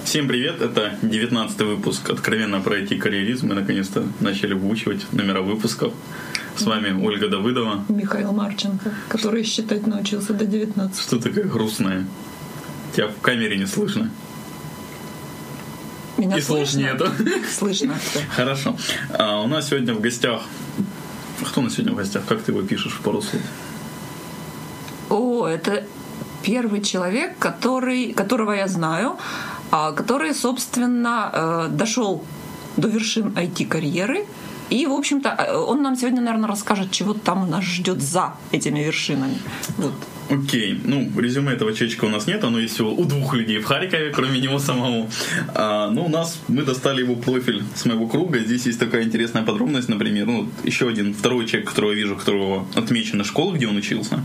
Всем привет, это 19 выпуск «Откровенно про IT-карьеризм». Мы наконец-то начали выучивать номера выпусков. С вами Ольга Давыдова. Михаил Марченко, который считать научился до 19. Что такое грустное? Тебя в камере не слышно. Меня И слышно? нету. Слышно. Хорошо. А у нас сегодня в гостях... Кто у нас сегодня в гостях? Как ты его пишешь в пару слов? О, это первый человек, который, которого я знаю, а, который, собственно, э, дошел до вершин IT-карьеры. И, в общем-то, э, он нам сегодня, наверное, расскажет, чего там нас ждет за этими вершинами. Вот. Окей, ну, резюме этого человечка у нас нет, оно есть у двух людей в Харькове, кроме него самого. А, ну, у нас, мы достали его профиль с моего круга, здесь есть такая интересная подробность, например, ну, еще один, второй человек, которого я вижу, которого отмечена школа, где он учился.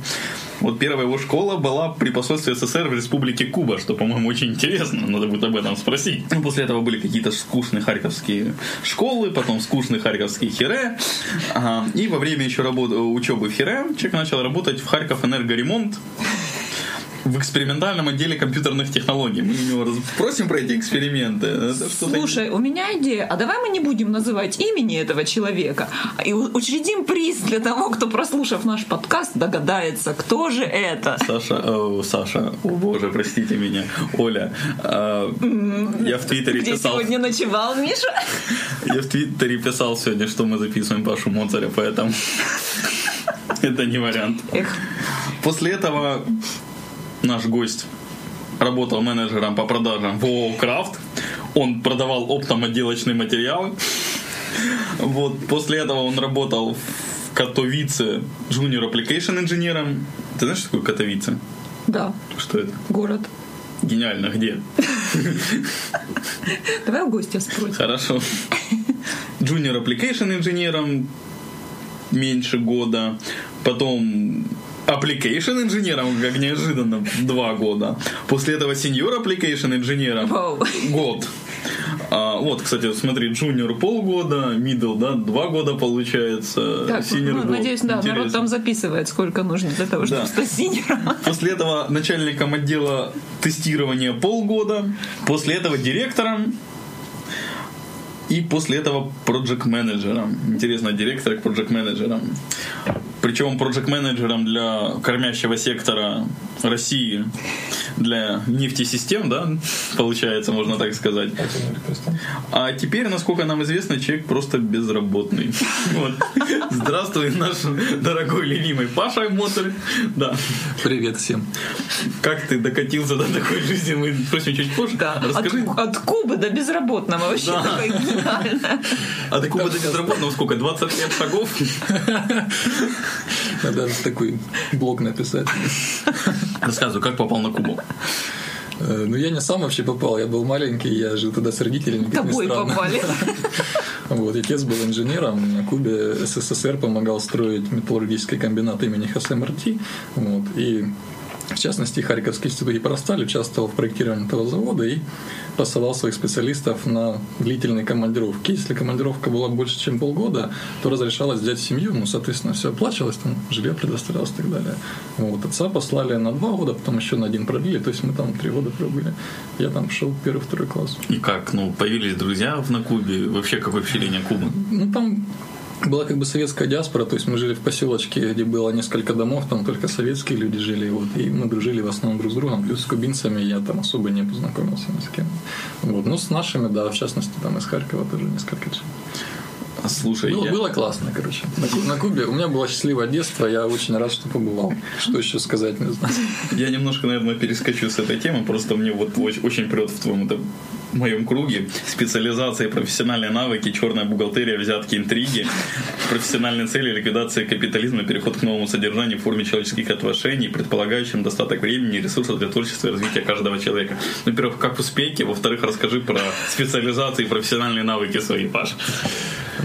Вот первая его школа была при посольстве СССР в республике Куба, что, по-моему, очень интересно, надо будет об этом спросить. Ну, после этого были какие-то скучные харьковские школы, потом скучные харьковские хире, Ага. и во время еще работы, учебы в хире человек начал работать в Харьков энергоремонт, в экспериментальном отделе компьютерных технологий. Мы у него просим пройти эксперименты. Это Слушай, у меня идея. А давай мы не будем называть имени этого человека и у- учредим приз для того, кто, прослушав наш подкаст, догадается, кто же это. Саша, о, Саша, о боже, простите меня, Оля, а, я в Твиттере Где писал, сегодня ночевал Миша? я в Твиттере писал сегодня, что мы записываем Пашу Моцаря, поэтому это не вариант. После этого наш гость работал менеджером по продажам в ООО «Крафт». Он продавал оптом отделочный материал. Вот. После этого он работал в Катовице junior application инженером. Ты знаешь, что такое Катовице? да, Что это? город. Гениально, где? Давай у гостя спросим. Хорошо. Junior application инженером меньше года. Потом application инженером, как неожиданно, два года. После этого senior application инженером Вау. год. А, вот, кстати, смотри, junior полгода, middle, да, два года получается, Так, senior ну, год. надеюсь, да, народ Интересно. там записывает, сколько нужно для того, чтобы Да. стать синером. После этого начальником отдела тестирования полгода. После этого директором. И после этого проект менеджером Интересно, директор к проект менеджером Причем проект менеджером для кормящего сектора России для нефтесистем, да, получается, можно так сказать. А теперь, насколько нам известно, человек просто безработный. Вот. Здравствуй, наш дорогой любимый Паша Моцарь. Да. Привет всем. Как ты докатился до такой жизни, мы спросим чуть позже. Да, Расскажи, от, от Кубы до безработного. Вообще Да. такое гениально. а такого до безработного сколько? 20 лет шагов? Надо такой блог написать. Рассказывай, как попал на Кубу. Э, Ну, я не сам вообще попал. Я был маленький, я жил тогда с родителями. Тобой попали. Вот, отец был инженером. На Кубе СССР помогал строить металлургический комбинат имени Хосе Марти. Вот, и в частности, Харьковский институт Гипросталь участвовал в проектировании этого завода и посылал своих специалистов на длительные командировки. Если командировка была больше, чем полгода, то разрешалось взять семью, ну, соответственно, все оплачивалось, там, жилье предоставлялось и так далее. Вот. Отца послали на два года, потом еще на один продлили, то есть мы там три года пробыли. Я там шел первый, второй класс. И как, ну, появились друзья на Кубе? Вообще, какое впечатление Кубы? Ну, там была как бы советская диаспора, то есть мы жили в поселочке, где было несколько домов, там только советские люди жили, вот, и мы дружили в основном друг с другом, плюс с кубинцами я там особо не познакомился ни с кем. Вот. Ну, с нашими, да, в частности, там из Харькова тоже несколько человек. А, Слушай, Было, я... было классно, короче. На, на Кубе у меня было счастливое детство, я очень рад, что побывал. Что еще сказать, не знаю. Я немножко, наверное, перескочу с этой темы, просто мне вот очень, прет в твоем в моем круге специализация, профессиональные навыки, черная бухгалтерия, взятки, интриги, профессиональные цели, ликвидация капитализма, переход к новому содержанию в форме человеческих отношений, предполагающим достаток времени и ресурсов для творчества и развития каждого человека. Во-первых, как успехи, во-вторых, расскажи про специализации и профессиональные навыки свои, Паш.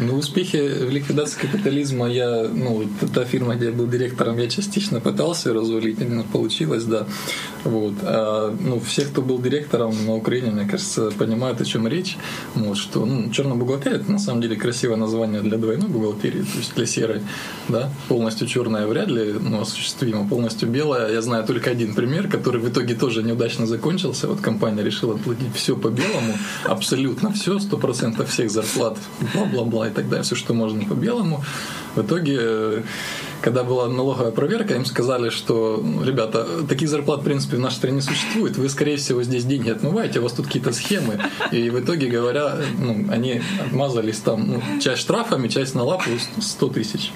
Ну, успехи в ликвидации капитализма я, ну, та фирма, где я был директором, я частично пытался разулить, именно получилось, да. Вот. А, ну, все, кто был директором на Украине, мне кажется, понимают, о чем речь. Вот, что, ну, черная бухгалтерия, это на самом деле красивое название для двойной бухгалтерии, то есть для серой, да. Полностью черная вряд ли ну, осуществима, полностью белая. Я знаю только один пример, который в итоге тоже неудачно закончился. Вот компания решила платить все по белому, абсолютно все, сто процентов всех зарплат, бла-бла-бла и так далее, все, что можно по белому. В итоге э, когда была налоговая проверка, им сказали, что, ну, ребята, таких зарплат, в принципе, в нашей стране существует, вы, скорее всего, здесь деньги отмываете, у вас тут какие-то схемы. И в итоге, говоря, ну, они отмазались там, ну, часть штрафами, часть на лапу 100 тысяч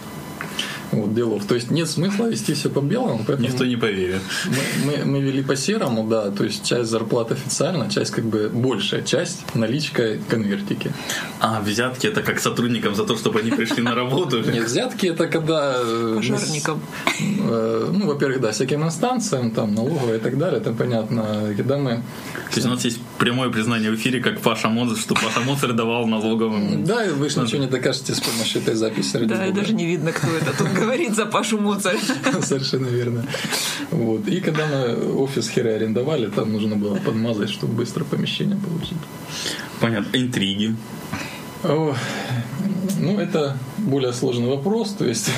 вот, делов. То есть нет смысла вести все по белому. Никто не поверит. Мы, мы, мы вели по серому, да, то есть часть зарплат официально, часть как бы большая часть наличка конвертики. А взятки это как сотрудникам за то, чтобы они пришли на работу? Нет, взятки это когда... Э, Пожарникам. Э, ну, во-первых, да, всяким инстанциям, там, налоговые и так далее, это понятно. Когда мы... То есть у нас есть прямое признание в эфире, как Паша Моцарт, что Паша Моцарт давал налоговым... Да, вы же ничего не докажете с помощью этой записи. Да, даже не видно, кто это тут говорит за Пашу Моцарт. Совершенно верно. Вот. И когда мы офис Херы арендовали, там нужно было подмазать, чтобы быстро помещение получить. Понятно. Интриги. Ну, это более сложный вопрос. То есть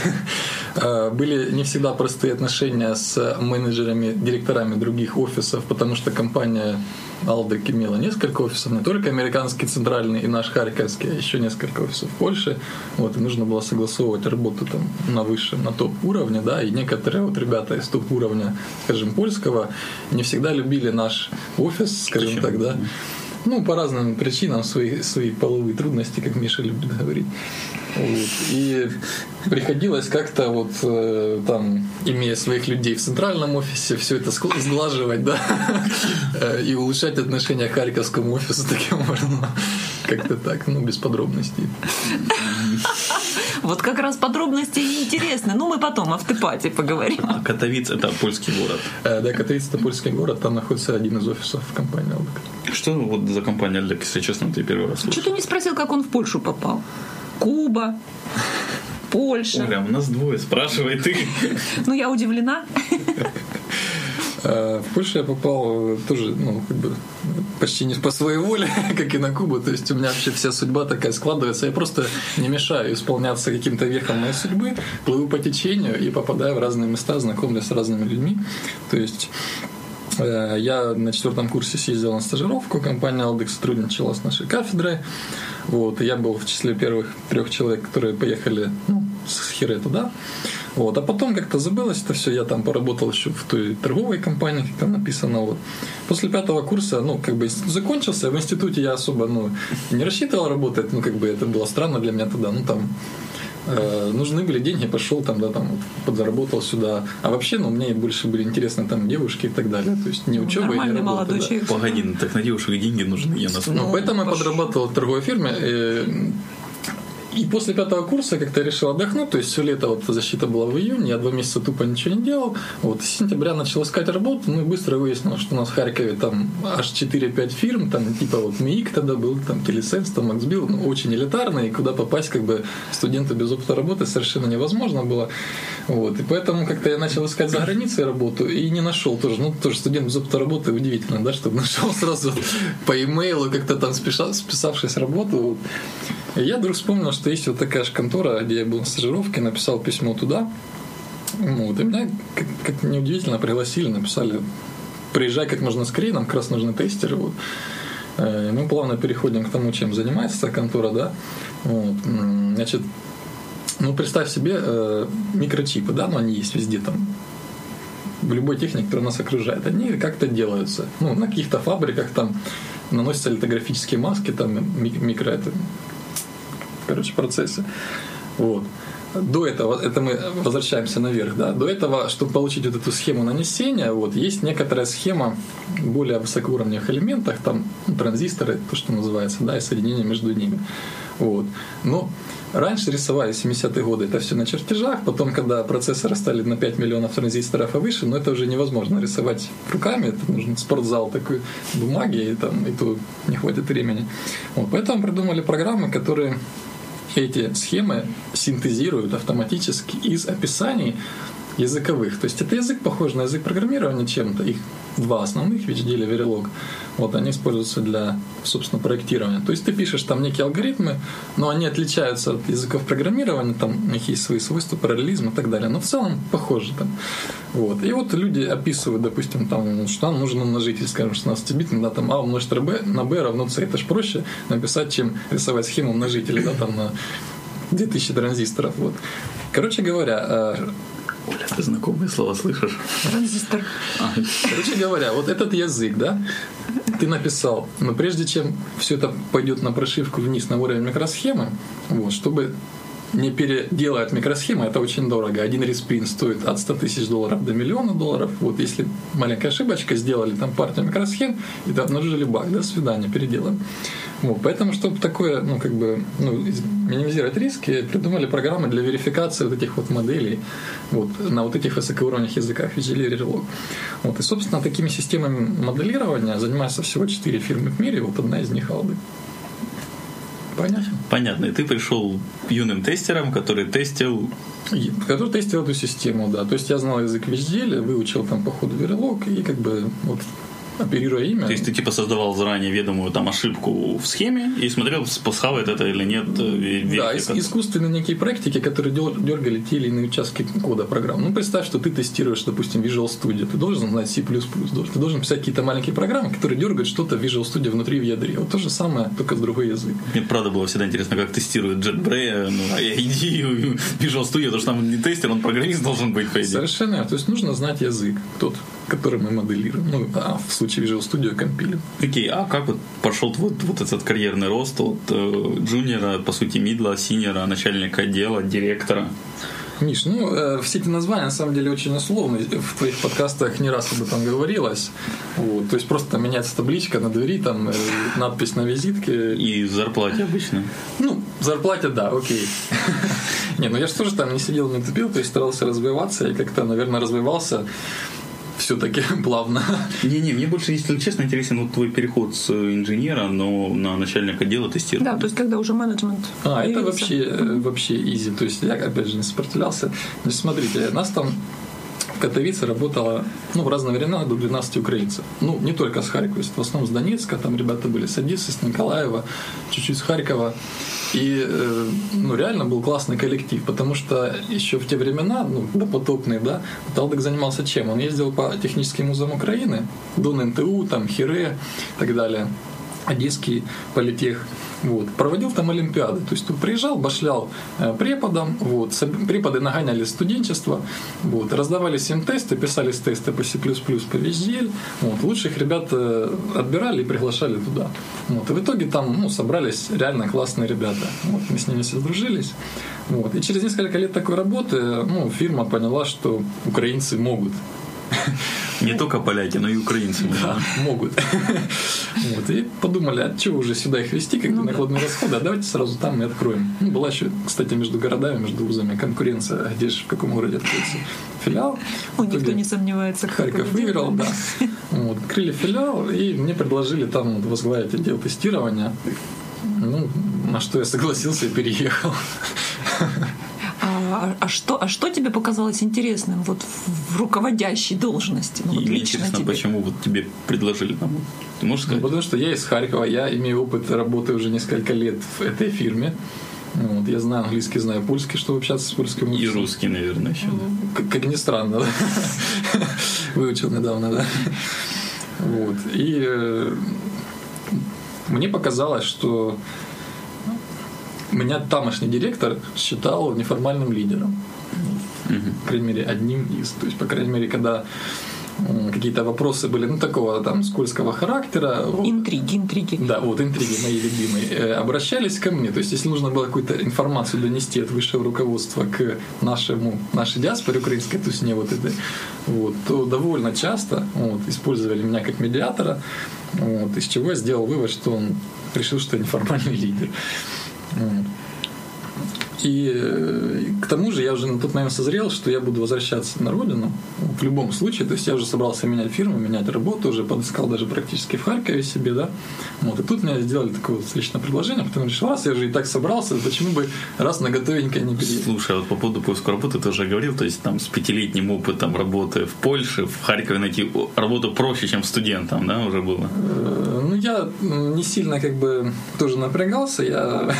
э, были не всегда простые отношения с менеджерами, директорами других офисов, потому что компания Алдек имела несколько офисов, не только американский центральный и наш харьковский, а еще несколько офисов в Польше. Вот, и нужно было согласовывать работу там на высшем, на топ-уровне, да, и некоторые вот ребята из топ-уровня, скажем, польского, не всегда любили наш офис, скажем Почему? так, да. Ну, по разным причинам, свои, свои половые трудности, как Миша любит говорить. Вот. И приходилось как-то вот э, там, имея своих людей в центральном офисе, все это сглаживать, да, и улучшать отношения к харьковскому офису таким образом. Как-то так, ну, без подробностей. Вот как раз подробности интересны. Ну, мы потом о автопате поговорим. А Катовиц — это польский город. Э, да, Катовиц — это польский город. Там находится один из офисов компании Алдек. Что вот за компания Алдек, если честно, ты первый раз слышал? Что ты не спросил, как он в Польшу попал? Куба, Польша. Оля, у нас двое, спрашивай ты. Ну, я удивлена. Э, в Польшу я попал э, тоже, ну, как бы почти не по своей воле, как и на Кубу. То есть у меня вообще вся судьба такая складывается. Я просто не мешаю исполняться каким-то вехом моей судьбы, плыву по течению и попадаю в разные места, знакомлюсь с разными людьми. То есть э, я на четвертом курсе съездил на стажировку, компания Aldex сотрудничала с нашей кафедрой. Вот, и я был в числе первых трех человек, которые поехали ну, с Хире туда. Вот. А потом как-то забылось это все. Я там поработал еще в той торговой компании, как там написано. Вот. После пятого курса, ну, как бы закончился. В институте я особо ну, не рассчитывал работать. Ну, как бы это было странно для меня тогда. Ну, там э, нужны были деньги, пошел там, да, там, подзаработал сюда. А вообще, ну, мне больше были интересны там девушки и так далее. То есть не учеба, Нормальный не работа. Да. Погоди, ну, так на девушек деньги нужны. Я ну, ну, поэтому я подрабатывал в торговой фирме. И и после пятого курса как-то решил отдохнуть, то есть все лето вот защита была в июне, я два месяца тупо ничего не делал. Вот с сентября начал искать работу, ну и быстро выяснилось, что у нас в Харькове там аж 4-5 фирм, там типа вот МИИК тогда был, там Телесенс, там Максбил, ну, очень элитарный, и куда попасть как бы студенту без опыта работы совершенно невозможно было. Вот. И поэтому как-то я начал искать за границей работу и не нашел тоже. Ну, тоже студент без опыта работы удивительно, да, чтобы нашел сразу по имейлу как-то там списавшись работу. И я вдруг вспомнил, что есть вот такая же контора, где я был на стажировке, написал письмо туда. Вот, и меня, как, как неудивительно, пригласили, написали, приезжай как можно скорее, нам как раз нужны тестеры. Вот. Э, и мы плавно переходим к тому, чем занимается эта контора, да. Вот. Значит, ну, представь себе э, микрочипы, да, но они есть везде там в любой технике, которая нас окружает, они как-то делаются. Ну, на каких-то фабриках там наносятся литографические маски, там микро, это, короче, процессы. Вот. До этого, это мы возвращаемся наверх, да, до этого, чтобы получить вот эту схему нанесения, вот, есть некоторая схема более высокоуровневых элементах, там ну, транзисторы, то, что называется, да, и соединение между ними. Вот. Но раньше рисовали 70-е годы это все на чертежах, потом, когда процессоры стали на 5 миллионов транзисторов и выше, но это уже невозможно рисовать руками, это нужен спортзал такой бумаги, и, там, и то не хватит времени. Вот. Поэтому придумали программы, которые эти схемы синтезируют автоматически из описаний языковых. То есть это язык похож на язык программирования чем-то. Их два основных, VHDL и Verilog. Вот они используются для, собственно, проектирования. То есть ты пишешь там некие алгоритмы, но они отличаются от языков программирования, там у них есть свои свойства, параллелизм и так далее. Но в целом похожи там. Вот. И вот люди описывают, допустим, там, что нам нужен умножитель, скажем, 16-битный, да, там А умножить на B, на B равно C. Это же проще написать, чем рисовать схему умножителя, да, там на 2000 транзисторов. Вот. Короче говоря, э, Оля, ты знакомые слова слышишь? Транзистор. А, короче говоря, вот этот язык, да, ты написал, но прежде чем все это пойдет на прошивку вниз на уровень микросхемы, вот, чтобы не переделать микросхему, это очень дорого. Один респрин стоит от 100 тысяч долларов до миллиона долларов. Вот если маленькая ошибочка, сделали там партию микросхем, и обнаружили баг, до свидания, переделаем. Вот, поэтому, чтобы такое, ну, как бы, ну, минимизировать риски, придумали программы для верификации вот этих вот моделей вот, на вот этих высокоуровневых языках Visual и Verilog. Вот, и, собственно, такими системами моделирования занимаются всего четыре фирмы в мире, вот одна из них Алды. Понятно? Понятно. И ты пришел юным тестером, который тестил... Который тестил эту систему, да. То есть я знал язык везде, выучил там по ходу Verilog и как бы вот оперируя имя. То есть ты типа создавал заранее ведомую там ошибку в схеме и смотрел, посхавает это или нет. Э, да, ис- искусственные некие практики, которые дергали те или иные участки кода программ. Ну, представь, что ты тестируешь, допустим, Visual Studio. Ты должен знать C++. Ты должен писать какие-то маленькие программы, которые дергают что-то в Visual Studio внутри в ядре. Вот то же самое, только с другой язык. Мне правда было всегда интересно, как тестирует JetBrains, ну, а я иди Visual Studio, потому что там не тестер, он программист должен быть, по идее. Совершенно. То есть нужно знать язык, тот, который мы моделируем. Ну, а в случае Visual Studio компилим. Окей, а как вот пошел вот, вот этот карьерный рост от э, джуниора, по сути, мидла, синера, начальника отдела, директора? Миш, ну, э, все эти названия на самом деле очень условны. В твоих подкастах не раз об этом говорилось. Вот. То есть просто меняется табличка на двери, там э, надпись на визитке. И зарплате обычно. Ну, зарплате, да, окей. Не, ну я же тоже там не сидел, не тупил, то есть старался развиваться и как-то, наверное, развивался все-таки плавно. Не-не, мне больше, если честно, интересен вот твой переход с инженера, но на начальника отдела тестирования. Да, то есть когда уже менеджмент. А, это вообще, mm-hmm. вообще изи. То есть я, опять же, не сопротивлялся. То есть смотрите, нас там в Катовице работало ну, в разное время до 12 украинцев. Ну, не только с Харькова, в основном с Донецка, там ребята были с Одессы, с Николаева, чуть-чуть с Харькова. И э, ну, реально был классный коллектив, потому что еще в те времена, ну, допотопные, да, Талдык занимался чем? Он ездил по техническим музеям Украины, Дон НТУ, там, Хире и так далее, Одесский политех. Вот. Проводил там Олимпиады. То есть приезжал, башлял э, преподом, вот. преподы нагоняли студенчество, вот. раздавались им тесты, писались тесты по C++, по VGL. Вот. Лучших ребят э, отбирали и приглашали туда. Вот. И в итоге там ну, собрались реально классные ребята. Вот. Мы с ними все сдружились. Вот. И через несколько лет такой работы ну, фирма поняла, что украинцы могут не только поляки, но и украинцы. Да, могут. Вот, и подумали, а чего уже сюда их вести, как ну накладные расходы, а давайте сразу там и откроем. Ну, была еще, кстати, между городами, между вузами конкуренция, где же, в каком городе откроется филиал. О, никто не сомневается. Харьков выиграл, да. Вот, открыли филиал, и мне предложили там возглавить отдел тестирования. Ну, на что я согласился и переехал. А, а, что, а что тебе показалось интересным вот в, в руководящей должности? Ну, вот И лично интересно, тебе. почему вот тебе предложили там? Ты можешь сказать? Ну, потому что я из Харькова, я имею опыт работы уже несколько лет в этой фирме. Вот, я знаю английский, знаю польский, чтобы общаться с польским. И русский, наверное, еще. Как, как ни странно, да. Выучил недавно, да. Вот. И э, мне показалось, что меня тамошний директор считал неформальным лидером. Угу. По крайней мере, одним из. То есть, по крайней мере, когда какие-то вопросы были, ну, такого там скользкого характера. Интриги, интриги. Да, вот интриги мои любимые. Э, обращались ко мне. То есть, если нужно было какую-то информацию донести от высшего руководства к нашему, нашей диаспоре украинской, то есть не вот этой, вот, то довольно часто вот, использовали меня как медиатора, вот, из чего я сделал вывод, что он решил, что я неформальный лидер. Mm. И э, к тому же я уже на тот момент созрел, что я буду возвращаться на родину в любом случае. То есть я уже собрался менять фирму, менять работу, уже подыскал даже практически в Харькове себе, да. Вот. И тут мне сделали такое вот встречное предложение, потом решил, раз я же и так собрался, почему бы раз на готовенько не переехать. Слушай, а вот по поводу поиска работы ты уже говорил, то есть там с пятилетним опытом работы в Польше, в Харькове найти работу проще, чем студентам, да, уже было? Э, ну, я не сильно как бы тоже напрягался, я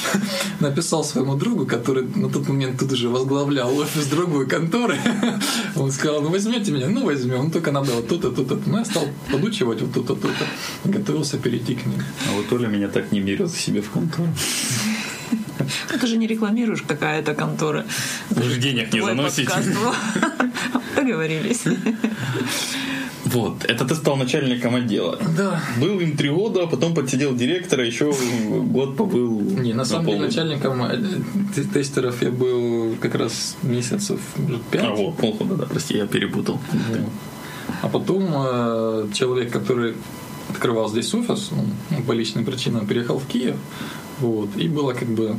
написал своему другу, который на тот момент тут уже возглавлял офис другой конторы. Он сказал, ну возьмете меня? Ну возьмем, ну только надо вот то-то, то-то. Ну я стал подучивать вот то-то, то-то. Готовился перейти к ним. А вот Оля меня так не берет к себе в контору. Ну, ты же не рекламируешь какая-то контора. Вы же денег не заносите. Договорились. Вот, это ты стал начальником отдела. Да. Был им три года, потом подсидел директора, еще год побыл. Не, на самом деле начальником э, тестеров я был как раз месяцев пять. А вот, полгода, да, прости, я перепутал. А потом э, человек, который открывал здесь офис, он по личным причинам переехал в Киев, вот, и было как бы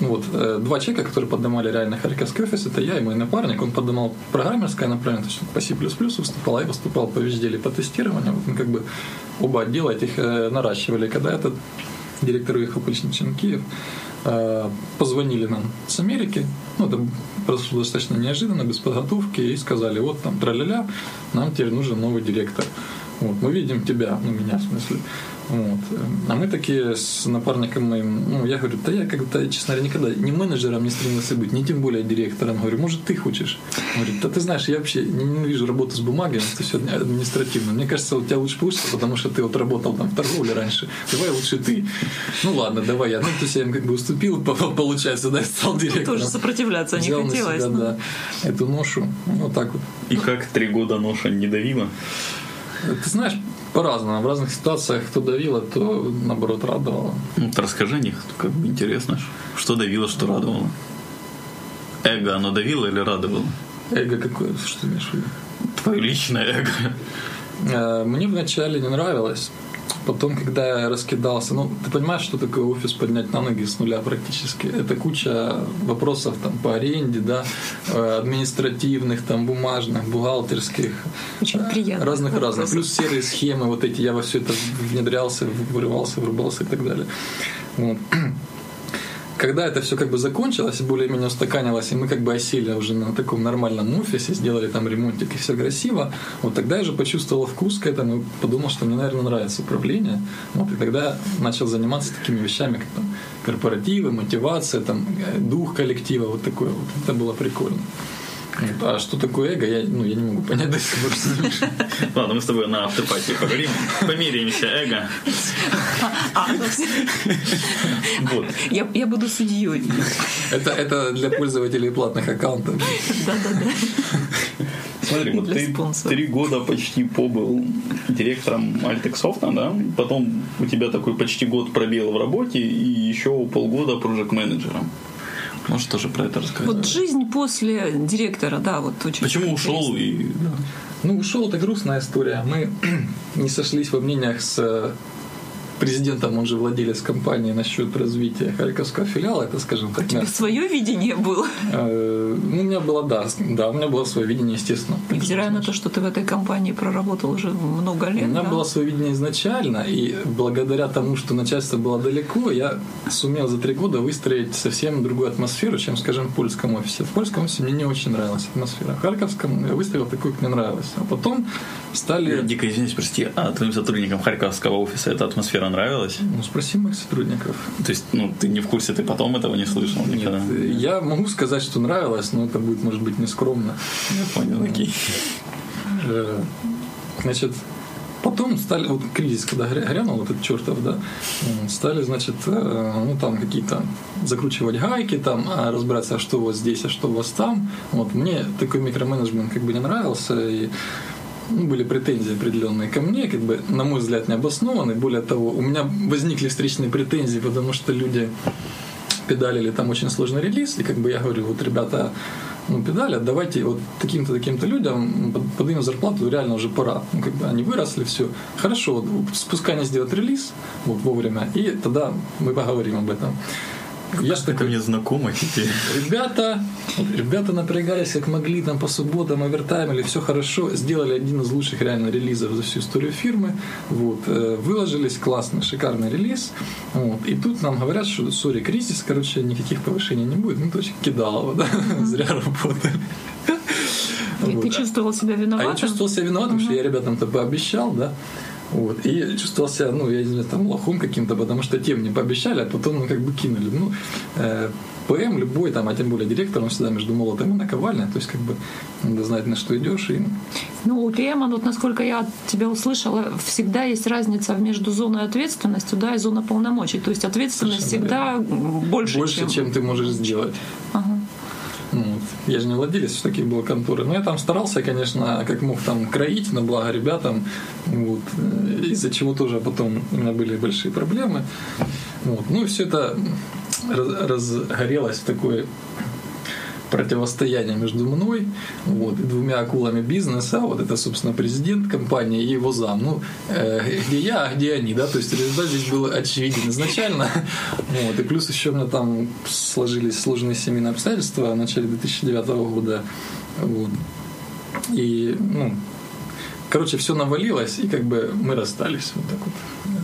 вот, э, два человека, которые поднимали реально харьковский офис, это я и мой напарник. Он поднимал программерское направление, то есть по C++ выступал, а я выступал по везделе по тестированию. Вот мы как бы оба отдела этих э, наращивали. Когда этот директор уехал Личный Киев, э, позвонили нам с Америки, ну, это произошло достаточно неожиданно, без подготовки, и сказали, вот там, тра-ля-ля, нам теперь нужен новый директор. Вот, мы видим тебя, ну, меня в смысле, вот. А мы такие с напарником моим, ну, я говорю, да я как-то, честно говоря, никогда ни менеджером не стремился быть, ни тем более директором. Говорю, может, ты хочешь? Говорит, да ты знаешь, я вообще не вижу работу с бумагами, это все административно. Мне кажется, у тебя лучше получится, потому что ты вот работал там в торговле раньше. Давай лучше ты. Ну ладно, давай я. Ну, то есть я им как бы уступил, получается, да, стал директором. Тоже сопротивляться Взял не хотелось. Себя, да, эту ношу. Вот так вот. И как три года ноша не давила? Ты знаешь, по-разному. В разных ситуациях кто давило, то наоборот радовало. Ну, вот расскажи о них, как бы интересно, что давило, что радовало. Эго, оно давило или радовало? Эго какое? Что ты имеешь в виду? Твое личное эго. Э, мне вначале не нравилось. Потом, когда я раскидался, ну, ты понимаешь, что такое офис поднять на ноги с нуля практически? Это куча вопросов там по аренде, да, э, административных, там, бумажных, бухгалтерских. Очень э, приятно. Разных-разных. Плюс серые схемы, вот эти, я во все это внедрялся, вырывался, врубался и так далее. Вот когда это все как бы закончилось, более-менее устаканилось, и мы как бы осели уже на таком нормальном офисе, сделали там ремонтик и все красиво, вот тогда я же почувствовал вкус к этому подумал, что мне, наверное, нравится управление. Вот, и тогда начал заниматься такими вещами, как там корпоративы, мотивация, там, э, дух коллектива, вот такое вот. Это было прикольно. А что такое эго, я, ну, я не могу понять до сих пор. Ладно, мы с тобой на автопатии поговорим. Померяемся эго. А, ну вот. я, я буду судьей. Это, это для пользователей платных аккаунтов. Да-да-да. Смотри, вот ты три года почти побыл директором Altexsoft, да? Потом у тебя такой почти год пробел в работе и еще полгода проект менеджером может, тоже про это рассказать? Вот жизнь после директора, да, вот очень Почему ушел и... Да. Ну, ушел, это грустная история. Мы не сошлись во мнениях с президентом, он же владелец компании насчет развития Харьковского филиала, это, скажем так. У тебя свое видение было? Э, ну, у меня было, да, да, у меня было свое видение, естественно. Невзирая на то, что ты в этой компании проработал уже много лет. У меня да? было свое видение изначально, и благодаря тому, что начальство было далеко, я сумел за три года выстроить совсем другую атмосферу, чем, скажем, в польском офисе. В польском офисе мне не очень нравилась атмосфера. В Харьковском я выстроил такую, как мне нравилось. А потом стали... Я дико извиняюсь, прости, а твоим сотрудникам Харьковского офиса эта атмосфера нравилась? Ну, спроси моих сотрудников. То есть, ну, ты не в курсе, ты потом этого не слышал никогда? Нет, я могу сказать, что нравилось, но это будет, может быть, нескромно. Я понял, окей. Э, значит, Потом стали, вот кризис, когда грянул этот чертов, да, стали, значит, э, ну там какие-то закручивать гайки, там, а разбираться, а что у вас здесь, а что у вас там. Вот мне такой микроменеджмент как бы не нравился, и ну, были претензии определенные ко мне, как бы, на мой взгляд, не обоснованные. Более того, у меня возникли встречные претензии, потому что люди педалили там очень сложный релиз, и как бы я говорю, вот ребята, ну, педали, давайте вот таким-то, таким-то людям поднимем зарплату, реально уже пора. Ну, как бы они выросли, все. Хорошо, вот, пускай они сделают релиз вот, вовремя, и тогда мы поговорим об этом. Я ж Это мне знакомо теперь. Ребята, ребята напрягались как могли там по субботам, овертаймили, все хорошо, сделали один из лучших реально релизов за всю историю фирмы, вот, э, выложились, классный, шикарный релиз, вот, и тут нам говорят, что, сори, кризис, короче, никаких повышений не будет, ну, то есть кидалово, да, зря работали. И ты чувствовал себя А виноватым? я чувствовал себя виноватым, что я ребятам-то пообещал, да. Вот. И чувствовал себя, ну, я не знаю, там, лохом каким-то, потому что тем не пообещали, а потом, ну, как бы кинули. Ну, э, ПМ любой, там, а тем более директор, он всегда между молотом и наковальней, то есть, как бы, надо знать, на что идешь, и Ну, у ПМа, вот насколько я тебя услышала, всегда есть разница между зоной ответственности, да, и зоной полномочий. То есть ответственность Совершенно всегда больше, больше, чем... чем... ты можешь сделать. Ага. Я же не владелец таких был конторы. Но я там старался, конечно, как мог там кроить на благо ребятам, вот, из-за чего тоже потом у меня были большие проблемы. Вот. Ну и все это раз- разгорелось в такое противостояние между мной вот, и двумя акулами бизнеса. Вот это, собственно, президент компании и его зам. Ну, э, где я, а где они, да? То есть результат здесь был очевиден изначально. Вот. И плюс еще у меня там сложились сложные семейные обстоятельства в начале 2009 года. Вот. И, ну, короче, все навалилось, и как бы мы расстались. Вот так вот.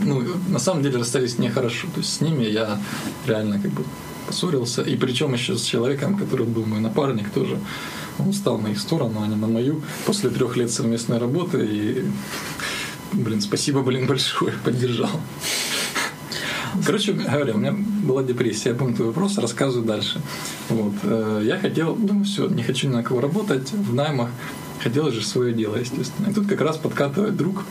Ну, на самом деле расстались нехорошо. То есть с ними я реально как бы поссорился. И причем еще с человеком, который был мой напарник тоже. Он стал на их сторону, а не на мою. После трех лет совместной работы. И, блин, спасибо, блин, большое, поддержал. Короче говоря, у меня была депрессия. Я помню твой вопрос, рассказываю дальше. Вот. э, Я хотел, думаю, все, не хочу ни на кого работать в наймах. Хотелось же свое дело, естественно. И тут как раз подкатывает друг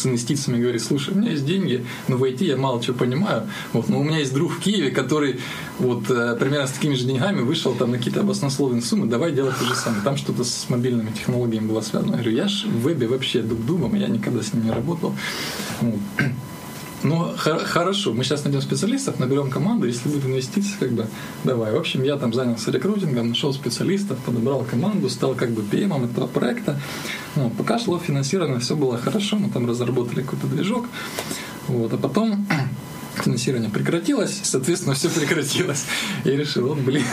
с инвестициями говорит, слушай, у меня есть деньги, но в IT я мало чего понимаю, вот, но у меня есть друг в Киеве, который вот э, примерно с такими же деньгами вышел там на какие-то баснословные суммы, давай делать то же самое. Там что-то с мобильными технологиями было связано. Я говорю, я ж в вебе вообще дуб-дубом, я никогда с ним не работал. Вот. Ну, хо- хорошо, мы сейчас найдем специалистов, наберем команду, если будет инвестиции, как бы, давай. В общем, я там занялся рекрутингом, нашел специалистов, подобрал команду, стал как бы PM этого проекта. Ну, пока шло финансирование, все было хорошо, мы там разработали какой-то движок. Вот, а потом финансирование прекратилось, соответственно, все прекратилось. Я решил, вот, блин,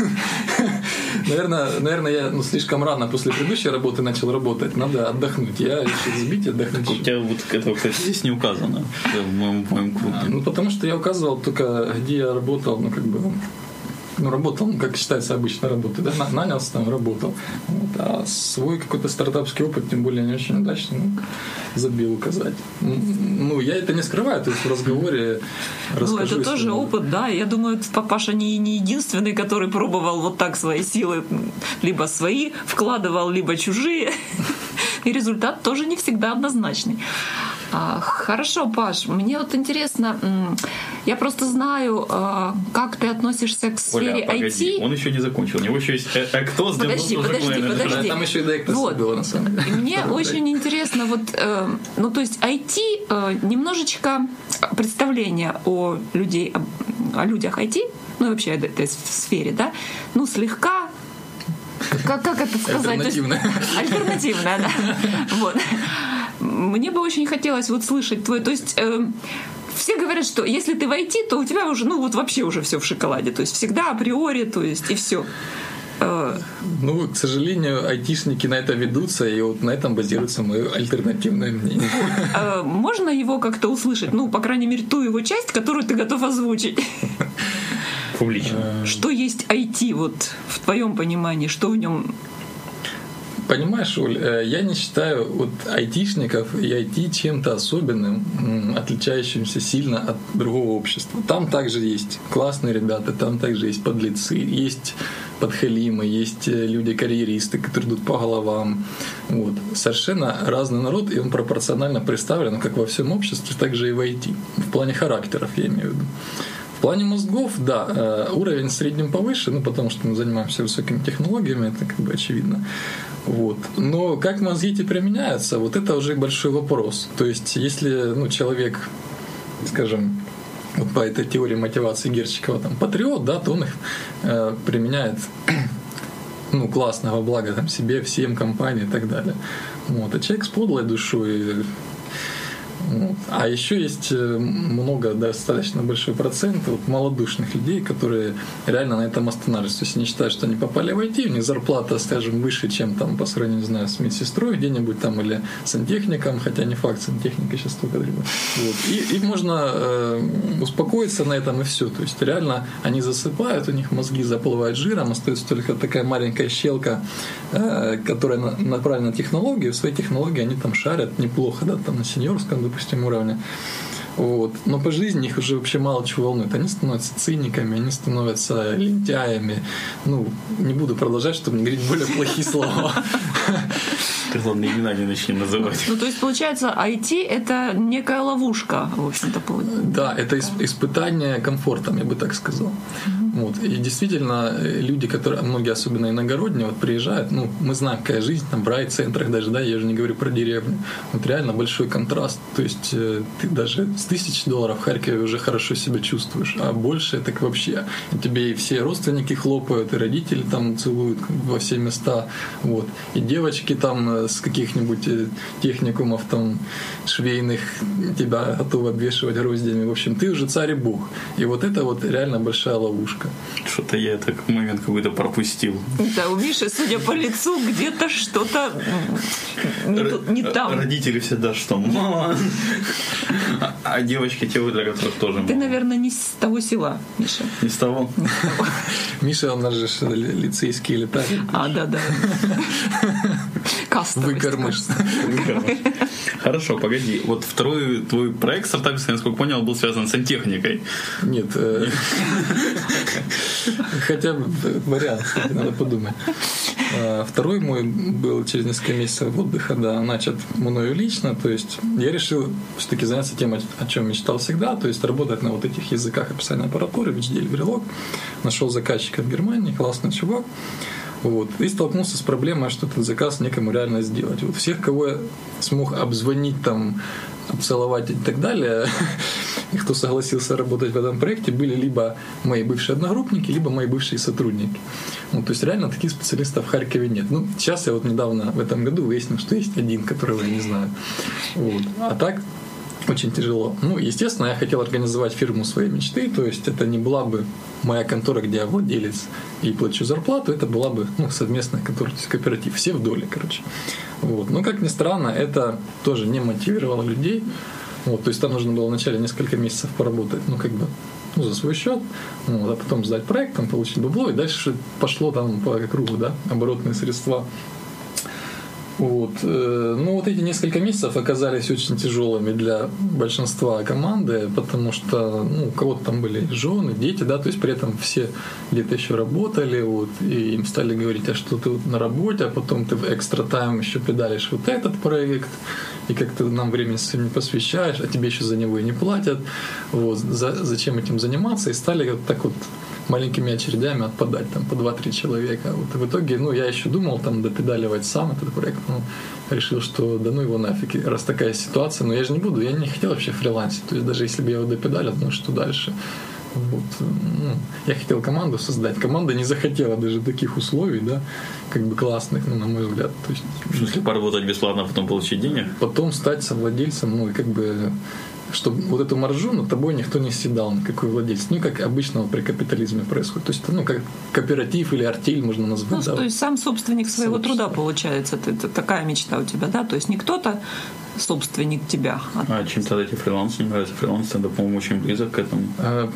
наверное, наверное, я ну, слишком рано после предыдущей работы начал работать, надо отдохнуть. Я решил сбить отдохнуть. У тебя вот этого, кстати, здесь не указано в моем, в моем А, круге. Ну, потому что я указывал только, где я работал, ну, как бы, ну, работал, ну, как считается обычно работы, да, на- нанялся там, работал. Вот, а свой какой-то стартапский опыт, тем более не очень удачный, ну, забил указать. Ну, я это не скрываю, то есть в разговоре Ну, расскажу. это если тоже надо. опыт, да. Я думаю, папаша не, не единственный, который пробовал вот так свои силы, либо свои вкладывал, либо чужие. И результат тоже не всегда однозначный. А, Хорошо, Паш, мне вот интересно, я просто знаю, а, как ты относишься к сфере Оля, погоди, IT. он еще не закончил. У него еще есть э, э, кто с Подожди, подожди, подожди. Там еще и Вот. было, на самом деле. И мне очень интересно, вот, э, ну, то есть IT, немножечко представление о людей, о, людях IT, ну, и вообще о этой сфере, да, ну, слегка как, как это сказать? То есть- Альтернативное. Альтернативная, да. Вот. Мне бы очень хотелось вот слышать твой... То есть э, все говорят, что если ты в IT, то у тебя уже, ну вот вообще уже все в шоколаде. То есть всегда априори, то есть и все. Ну, к сожалению, айтишники на это ведутся, и вот на этом базируется мое альтернативное мнение. Э, Можно его как-то услышать? Ну, по крайней мере, ту его часть, которую ты готов озвучить. Публично. Что есть IT, вот в твоем понимании, что в нем Понимаешь, Оль, э, я не считаю вот айтишников и IT чем-то особенным, отличающимся сильно от другого общества. Там также есть классные ребята, там также есть подлецы, есть подхалимы, есть э, люди-карьеристы, которые идут по головам. Вот. Совершенно разный народ, и он пропорционально представлен, как во всем обществе, так же и в IT. В плане характеров, я имею в виду. В плане мозгов, да, э, уровень в среднем повыше, ну, потому что мы занимаемся высокими технологиями, это как бы очевидно. Вот. Но как мозги эти применяются, вот это уже большой вопрос. То есть, если ну, человек, скажем, вот по этой теории мотивации Герчикова, там, патриот, да, то он их э, применяет ну, классно, во благо там, себе, всем, компании и так далее. Вот. А человек с подлой душой. А еще есть э, много, достаточно большой процент вот, малодушных людей, которые реально на этом останавливаются. То есть они считают, что они попали в IT, у них зарплата, скажем, выше, чем там по сравнению, не знаю, с медсестрой где-нибудь там или сантехником, хотя не факт, сантехника сейчас только требует. Вот. И, и можно э, успокоиться на этом и все. То есть реально они засыпают, у них мозги заплывают жиром, остается только такая маленькая щелка, э, которая направлена на технологию. В своей технологии они там шарят неплохо, да, там на сеньорском, допустим, уровне. Вот. Но по жизни их уже вообще мало чего волнует. Они становятся циниками, они становятся лентяями. Ну, не буду продолжать, чтобы не говорить более плохие слова. Главное, имена не начни называть. Ну, то есть, получается, IT — это некая ловушка, в общем-то. Да, это испытание комфортом, я бы так сказал. Вот. И действительно, э, люди, которые, многие, особенно иногородние, вот приезжают, ну, мы знаем, какая жизнь там в райцентрах даже, да, я же не говорю про деревню. Вот реально большой контраст. То есть э, ты даже с тысяч долларов в Харькове уже хорошо себя чувствуешь, а больше так вообще. И тебе и все родственники хлопают, и родители там целуют во все места, вот. И девочки там э, с каких-нибудь техникумов там швейных тебя готовы обвешивать гроздями. В общем, ты уже царь и бог. И вот это вот реально большая ловушка. Что-то я этот момент какой-то пропустил. Да, у Миши, судя по лицу, где-то что-то не, не там. Родители всегда что? Мама. А девочки те, для которых тоже Ты, наверное, не с того села, Миша. Не с того? Миша, он же лицейский элитарий. А, да, да. Кастовый. Выкормыш. Хорошо, погоди. Вот второй твой проект стартапский, насколько понял, был связан с сантехникой. Нет. Э, Хотя бы вариант, надо подумать. А, второй мой был через несколько месяцев отдыха, да, начат мною лично, то есть я решил все-таки заняться тем, о чем мечтал всегда, то есть работать на вот этих языках описания аппаратуры, HDL, Verilog. Нашел заказчика в Германии, классный чувак. Вот. И столкнулся с проблемой, что этот заказ некому реально сделать. Вот всех, кого я смог обзвонить, там, обцеловать и так далее, и кто согласился работать в этом проекте, были либо мои бывшие одногруппники, либо мои бывшие сотрудники. Ну, то есть реально таких специалистов в Харькове нет. Ну, сейчас я вот недавно в этом году выяснил, что есть один, которого я не знаю. Вот. А так очень тяжело. Ну, естественно, я хотел организовать фирму своей мечты, то есть это не была бы моя контора, где я владелец и плачу зарплату, это была бы ну, совместная контора, то есть кооператив, все в доле, короче. Вот. Но, как ни странно, это тоже не мотивировало людей. Вот, то есть там нужно было вначале несколько месяцев поработать, ну, как бы ну, за свой счет, вот, а потом сдать проект, там, получить бабло, и дальше пошло там по кругу, да, оборотные средства. Вот. Э, ну, вот эти несколько месяцев оказались очень тяжелыми для большинства команды, потому что ну, у кого-то там были жены, дети, да, то есть при этом все где-то еще работали, вот, и им стали говорить, а что ты на работе, а потом ты в экстра тайм еще педалишь вот этот проект, и как-то нам времени с не посвящаешь, а тебе еще за него и не платят, вот, за, зачем этим заниматься, и стали вот так вот маленькими очередями отпадать, там, по 2-3 человека. Вот, в итоге, ну, я еще думал там допедаливать сам этот проект, но решил, что да ну его нафиг, раз такая ситуация, но я же не буду, я не хотел вообще фрилансить, то есть даже если бы я его допедалил, ну, что дальше? Вот. Ну, я хотел команду создать. Команда не захотела даже таких условий, да, как бы классных, ну, на мой взгляд. То есть, в смысле, поработать бесплатно, а потом получить денег? Потом стать совладельцем, ну, и как бы чтобы вот эту маржу над тобой никто не съедал, никакой владелец. Ну, как обычно при капитализме происходит. То есть, ну, как кооператив или артель можно назвать. Ну, да. То есть, сам собственник своего труда, получается. Это, это такая мечта у тебя, да? То есть, не кто-то собственник тебя. А чем тогда эти фрилансы не нравятся? Фриланс тогда, по-моему, очень близок к этому. А,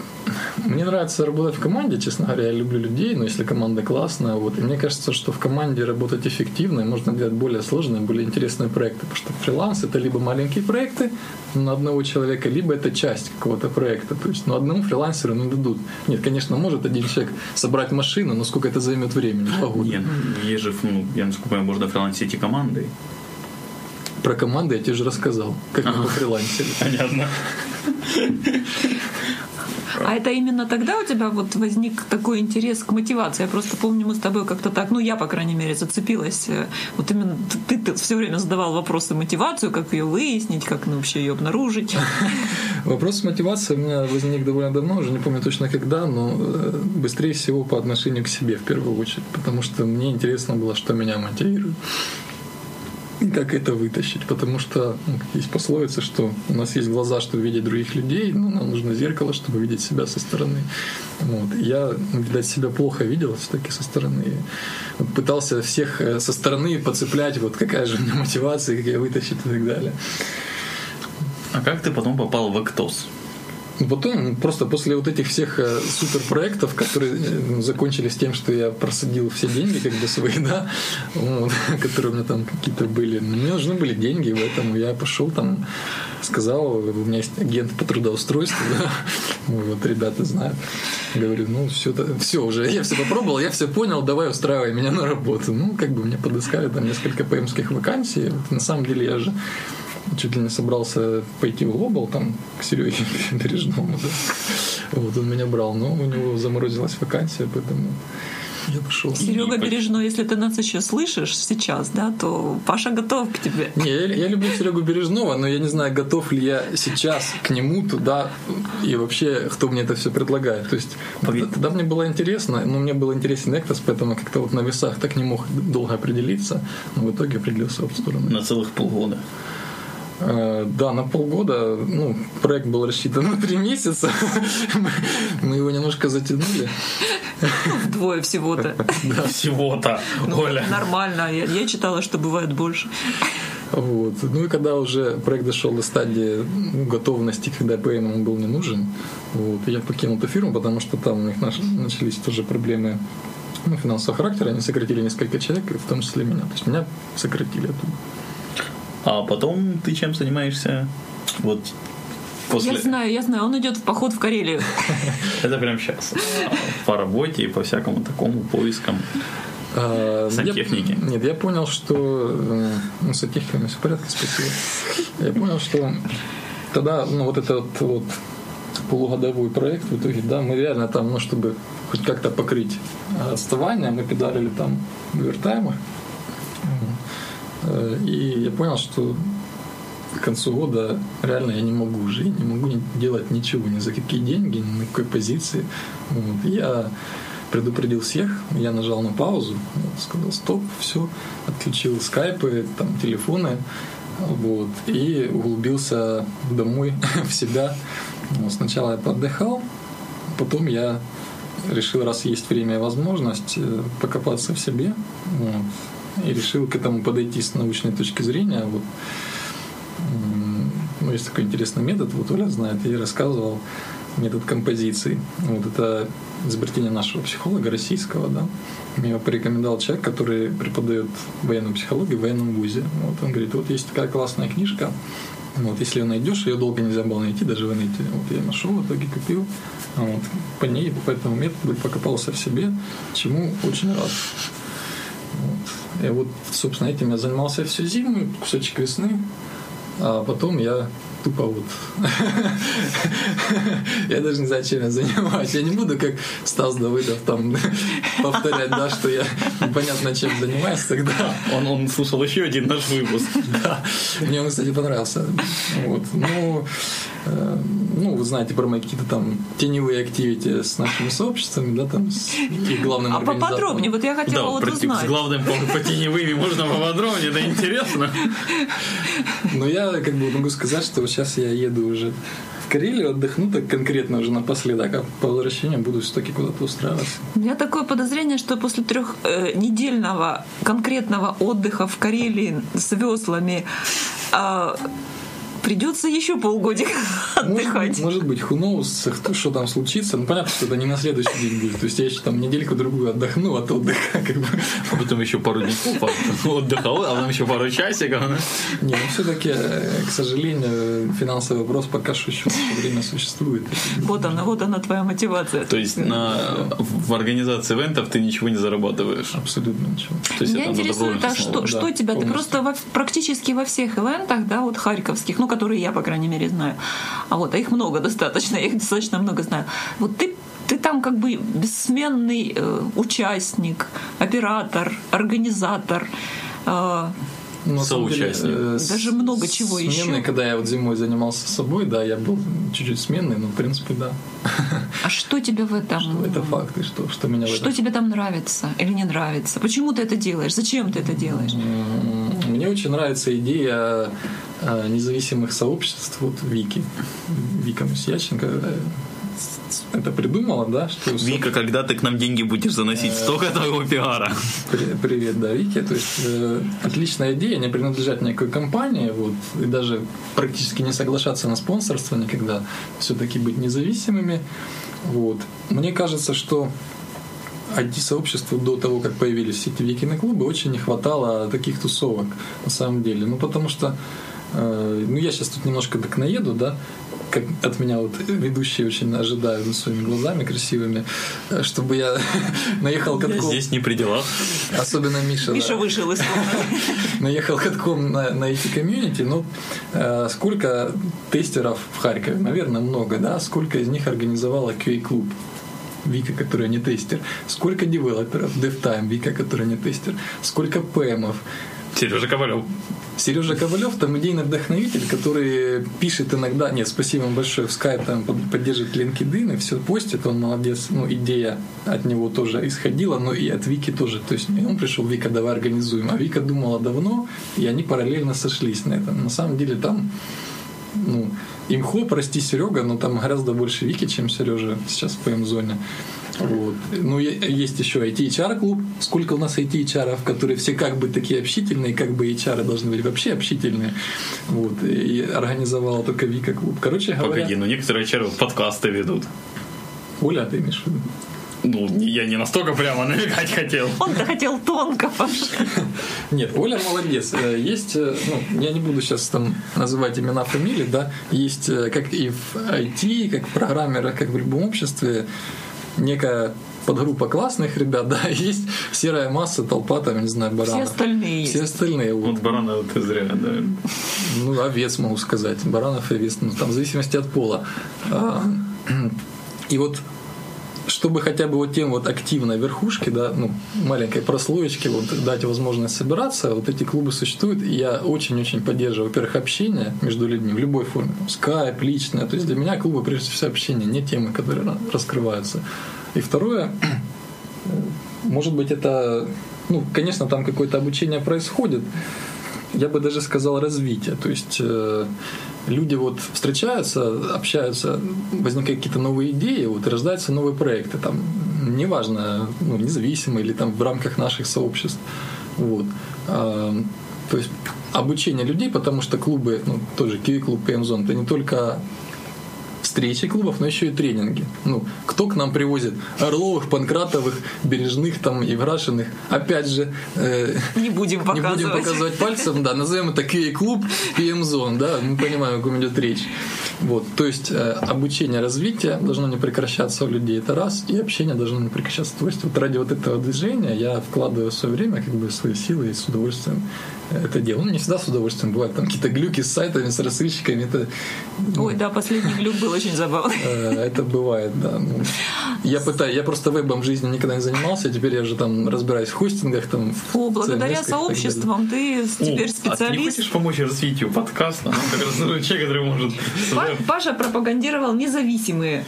мне нравится работать в команде, честно говоря. Я люблю людей, но если команда классная, вот. И мне кажется, что в команде работать эффективно, и можно делать более сложные, более интересные проекты. Потому что фриланс — это либо маленькие проекты на одного человека, либо это часть какого-то проекта. То есть, ну, одному фрилансеру не дадут. Нет, конечно, может один человек собрать машину, но сколько это займет времени? Погода. Нет, есть же, ну, я насколько понимаю, можно фрилансить и командой. Про команды я тебе уже рассказал, как мы фрилансили. Понятно. А это именно тогда у тебя вот возник такой интерес к мотивации? Я просто помню, мы с тобой как-то так, ну я, по крайней мере, зацепилась. Вот именно ты, ты все время задавал вопросы мотивацию, как ее выяснить, как ну, вообще ее обнаружить. Вопрос мотивации у меня возник довольно давно, уже не помню точно когда, но э, быстрее всего по отношению к себе в первую очередь, потому что мне интересно было, что меня мотивирует. как это вытащить, потому что ну, есть пословица, что у нас есть глаза, чтобы видеть других людей, но нам нужно зеркало, чтобы видеть себя со стороны. Вот. Я, видать, себя плохо видел все-таки со стороны. Пытался всех э, со стороны подцеплять, вот какая же у меня мотивация, как я вытащить и так далее. А как ты потом попал в Актос? Потом, просто после вот этих всех э, суперпроектов, которые э, закончились тем, что я просадил все деньги, как бы свои, да, вот, которые у меня там какие-то были. Мне нужны были деньги, поэтому я пошел там, сказал, у меня есть агент по трудоустройству, да, вот ребята знают. Говорю, ну все, все уже, я все попробовал, я все понял, давай устраивай меня на работу. Ну, как бы мне подыскали там несколько ПМских вакансий. Вот, на самом деле я же чуть ли не собрался пойти в Глобал, там, к Сереге Бережному, да. Вот он меня брал, но у него заморозилась вакансия, поэтому я пошел. Серега Бережной, если ты нас еще слышишь сейчас, да, то Паша готов к тебе. Не, я, я люблю Серегу Бережного, но я не знаю, готов ли я сейчас к нему туда и вообще, кто мне это все предлагает. То есть тогда, тогда мне было интересно, но мне был интересен Эктос, поэтому как-то вот на весах так не мог долго определиться, но в итоге определился в сторону. На целых полгода. Э, да, на полгода. Ну, проект был рассчитан на три месяца. Мы его немножко затянули. Вдвое всего-то. Да, всего-то. Ну, Оля. Нормально. Я, я читала, что бывает больше. Вот. Ну и когда уже проект дошел до стадии ну, готовности, когда ПМ ему был не нужен, вот, я покинул эту фирму, потому что там у них начались тоже проблемы ну, финансового характера. Они сократили несколько человек, в том числе меня. То есть меня сократили оттуда. А потом ты чем занимаешься? Вот после... Я знаю, я знаю, он идет в поход в Карелию. Это прям сейчас. По работе и по всякому такому поискам. А, сантехники. Я, нет, я понял, что э, ну, сантехниками все в порядке, спасибо. Я понял, что тогда, ну, вот этот вот, вот полугодовой проект в итоге, да, мы реально там, ну, чтобы хоть как-то покрыть отставание, мы педалили там в овертаймах. Э, и я понял, что к концу года реально я не могу уже, не могу делать ничего, ни за какие деньги, ни на какой позиции. Вот. Я предупредил всех, я нажал на паузу, сказал стоп, все, отключил скайпы, там, телефоны, вот, и углубился домой в себя. Вот, сначала я подыхал, потом я решил, раз есть время и возможность, э, покопаться в себе. Вот и решил к этому подойти с научной точки зрения. Вот, ну, есть такой интересный метод, вот Оля знает, я рассказывал метод композиции. Вот это изобретение нашего психолога российского, да. Мне его порекомендовал человек, который преподает военную психологию в военном вузе. Вот он говорит, вот есть такая классная книжка, вот, если ее найдешь, ее долго нельзя было найти, даже в инете. Вот я нашел, в итоге купил. Вот, по ней, по этому методу покопался в себе, чему очень рад. И вот, собственно, этим я занимался всю зиму, кусочек весны. А потом я тупо вот... я даже не знаю, чем я занимаюсь. Я не буду, как Стас Давыдов, там повторять, да, что я непонятно чем занимаюсь тогда. Он, он слушал еще один наш выпуск. да. Мне он, кстати, понравился. Вот. Ну, ну, вы знаете про мои какие-то там теневые активити с нашими сообществами, да, там, с их главным А поподробнее, вот я хотела да, вот про, узнать. С главным по, по теневыми можно поподробнее, это интересно. Ну, я как бы могу сказать, что сейчас я еду уже в Карелию отдохну так конкретно уже напоследок, а по возвращению буду все-таки куда-то устраиваться. У меня такое подозрение, что после трехнедельного э, конкретного отдыха в Карелии с веслами э, придется еще полгодика отдыхать. Может, может быть, who knows, что там случится. Ну, понятно, что это не на следующий день будет. То есть я еще там недельку-другую отдохну от отдыха. Как бы. А потом еще пару дней отдыхал, а потом еще пару часиков. Не, ну все-таки, э, к сожалению, финансовый вопрос пока что еще время существует. Вот она, вот она твоя мотивация. То есть на, в организации ивентов ты ничего не зарабатываешь? Абсолютно ничего. То есть Меня интересует, а что, что тебя? Ты просто во, практически во всех ивентах, да, вот харьковских, ну, которые я, по крайней мере, знаю. А вот, а их много достаточно, я их достаточно много знаю. Вот ты ты там как бы бессменный э, участник, оператор, организатор. Э, ну, Соучастник. Деле, э, даже много чего сменный, еще. Сменный, когда я вот зимой занимался собой, да, я был чуть-чуть сменный, но в принципе да. А что тебе в этом? Что это факты, что, что меня Что этом... тебе там нравится или не нравится? Почему ты это делаешь? Зачем ты это делаешь? Мне очень нравится идея независимых сообществ, вот Вики, Вика Мусьяченко, э, это придумала, да? Что, Вика, когда ты к нам деньги будешь заносить? Столько твоего пиара. Привет, да, Вики. То есть э, отличная идея, не принадлежать никакой компании, вот, и даже практически не соглашаться на спонсорство никогда, все-таки быть независимыми. Вот. Мне кажется, что IT-сообществу до того, как появились эти викины клубы, очень не хватало таких тусовок, на самом деле. Ну, потому что э, ну, я сейчас тут немножко так наеду, да, как от меня вот ведущие очень ожидают своими глазами красивыми, э, чтобы я наехал катком. Я здесь не при делах. Особенно Миша. Миша да. вышел из комнаты. Наехал катком на, на эти комьюнити. Ну, э, сколько тестеров в Харькове? Наверное, много, да? Сколько из них организовала QA-клуб? Вика, которая не тестер. Сколько девелоперов, DevTime, Вика, которая не тестер. Сколько ПМов. Сережа Ковалев. Сережа Ковалев там идейный вдохновитель, который пишет иногда, нет, спасибо вам большое, в Skype там поддерживает LinkedIn и все постит, он молодец, ну, идея от него тоже исходила, но и от Вики тоже, то есть он пришел, Вика, давай организуем, а Вика думала давно, и они параллельно сошлись на этом. На самом деле там, ну, имхо, прости, Серега, но там гораздо больше Вики, чем Сережа сейчас в ПМ-зоне. Вот. Ну, есть еще IT-HR-клуб. Сколько у нас IT-HR, которые все как бы такие общительные, как бы HR должны быть вообще общительные. Вот. И организовала только Вика клуб. Короче говоря... Погоди, но некоторые HR подкасты ведут. Оля, ты имеешь в виду? Ну, я не настолько прямо намекать хотел. Он-то хотел тонко, Нет, Оля молодец. Э, есть, э, ну, я не буду сейчас там называть имена, фамилии, да, есть, э, как и в IT, как программера, как в любом обществе, некая подгруппа классных ребят, да, есть серая масса, толпа там, не знаю, баранов. Все остальные Все есть. остальные. Вот, вот барана ты зря, да. Ну, овец могу сказать. Баранов и овец, ну, там в зависимости от пола. А, и вот чтобы хотя бы вот тем вот активной верхушке, да, ну, маленькой прослоечке вот дать возможность собираться, вот эти клубы существуют, и я очень-очень поддерживаю, во-первых, общение между людьми в любой форме, скайп, личное, то есть для меня клубы прежде всего общение, не темы, которые раскрываются. И второе, может быть, это, ну, конечно, там какое-то обучение происходит, я бы даже сказал развитие, то есть э, люди вот встречаются, общаются, возникают какие-то новые идеи, вот, рождаются новые проекты, там, неважно, ну, независимые или там в рамках наших сообществ. Вот. А, то есть обучение людей, потому что клубы, ну, тоже Киви-клуб, ПМ-зон, это не только встречи клубов, но еще и тренинги. Ну, кто к нам привозит? Орловых, Панкратовых, Бережных там, Еврашиных. Опять же, э, не будем показывать. Не будем показывать пальцем, да, назовем это клуб PM-зон, да, мы понимаем, о ком идет речь. Вот, то есть э, обучение, развитие должно не прекращаться у людей, это раз, и общение должно не прекращаться. То есть вот ради вот этого движения я вкладываю свое время, как бы свои силы и с удовольствием это делал. Ну, не всегда с удовольствием. Бывают там какие-то глюки с сайтами, с рассылщиками. Это, Ой, да, последний глюк был очень забавный. Э, это бывает, да. Ну, я пытаюсь, я просто вебом в жизни никогда не занимался, а теперь я уже там разбираюсь в хостингах. Там, О, благодаря сообществам ты теперь специалист. А ты не хочешь помочь развитию подкаста? Ну, как раз человек, который может... Паша пропагандировал независимые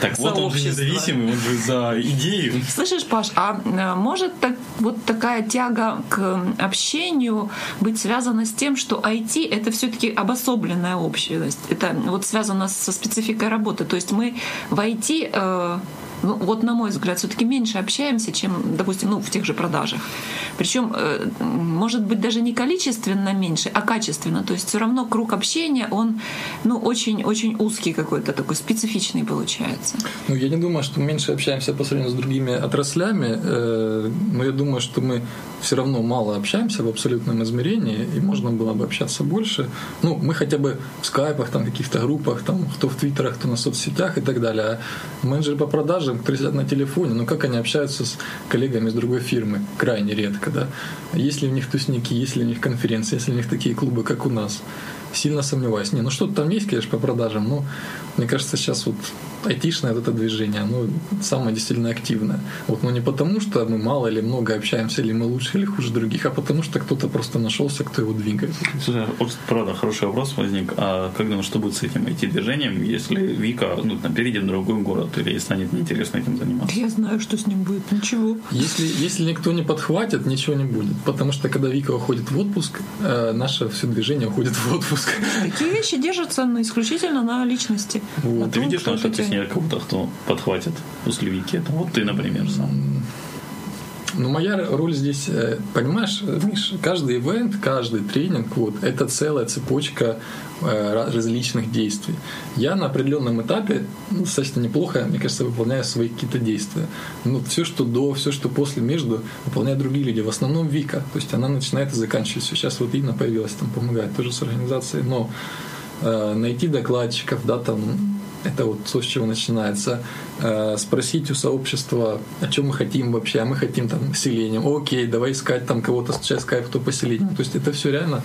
так вот он же независимый, он же за идею. Слышишь, Паш, а э, может так, вот такая тяга к общению быть связана с тем, что IT — это все таки обособленная общность? Это вот связано со спецификой работы. То есть мы в IT ну, вот на мой взгляд, все-таки меньше общаемся, чем, допустим, ну, в тех же продажах. Причем, э, может быть, даже не количественно меньше, а качественно. То есть все равно круг общения, он ну, очень-очень узкий какой-то, такой специфичный получается. Ну, я не думаю, что мы меньше общаемся по сравнению с другими отраслями, э, но я думаю, что мы все равно мало общаемся в абсолютном измерении, и можно было бы общаться больше. Ну, мы хотя бы в скайпах, там, каких-то группах, там, кто в твиттерах, кто на соцсетях и так далее. А менеджеры по продажам, которые сидят на телефоне, ну, как они общаются с коллегами из другой фирмы? Крайне редко, да. Есть ли у них тусники, есть ли у них конференции, есть ли у них такие клубы, как у нас? Сильно сомневаюсь. Не, ну что-то там есть, конечно, по продажам, но мне кажется, сейчас вот айтишное вот это движение, оно самое действительно активное. Вот, но не потому, что мы мало или много общаемся, или мы лучше или хуже других, а потому что кто-то просто нашелся, кто его двигает. Слушай, вот, правда, хороший вопрос возник. А как думаешь, что будет с этим IT-движением, если Вика ну, там, перейдет в другой город или станет неинтересно этим заниматься? Я знаю, что с ним будет. Ничего. Если, если никто не подхватит, ничего не будет. Потому что когда Вика уходит в отпуск, э, наше все движение уходит в отпуск. Такие вещи держатся на, исключительно на личности. Вот. На Ты том, видишь, кто там, что ты ней кого-то, кто подхватит после Вики? Это вот ты, например, сам. Ну, моя роль здесь, э, понимаешь, Миш, каждый ивент, каждый тренинг, вот, это целая цепочка э, различных действий. Я на определенном этапе ну, достаточно неплохо, мне кажется, выполняю свои какие-то действия. Но все, что до, все, что после, между, выполняют другие люди. В основном Вика. То есть она начинает и заканчивает. Сейчас вот Инна появилась, там помогает тоже с организацией. Но э, найти докладчиков, да, там это вот то, с чего начинается. Э, спросить у сообщества, о чем мы хотим вообще. А мы хотим там селением. Окей, давай искать там кого-то, сейчас скайп, кто поселением. То есть это все реально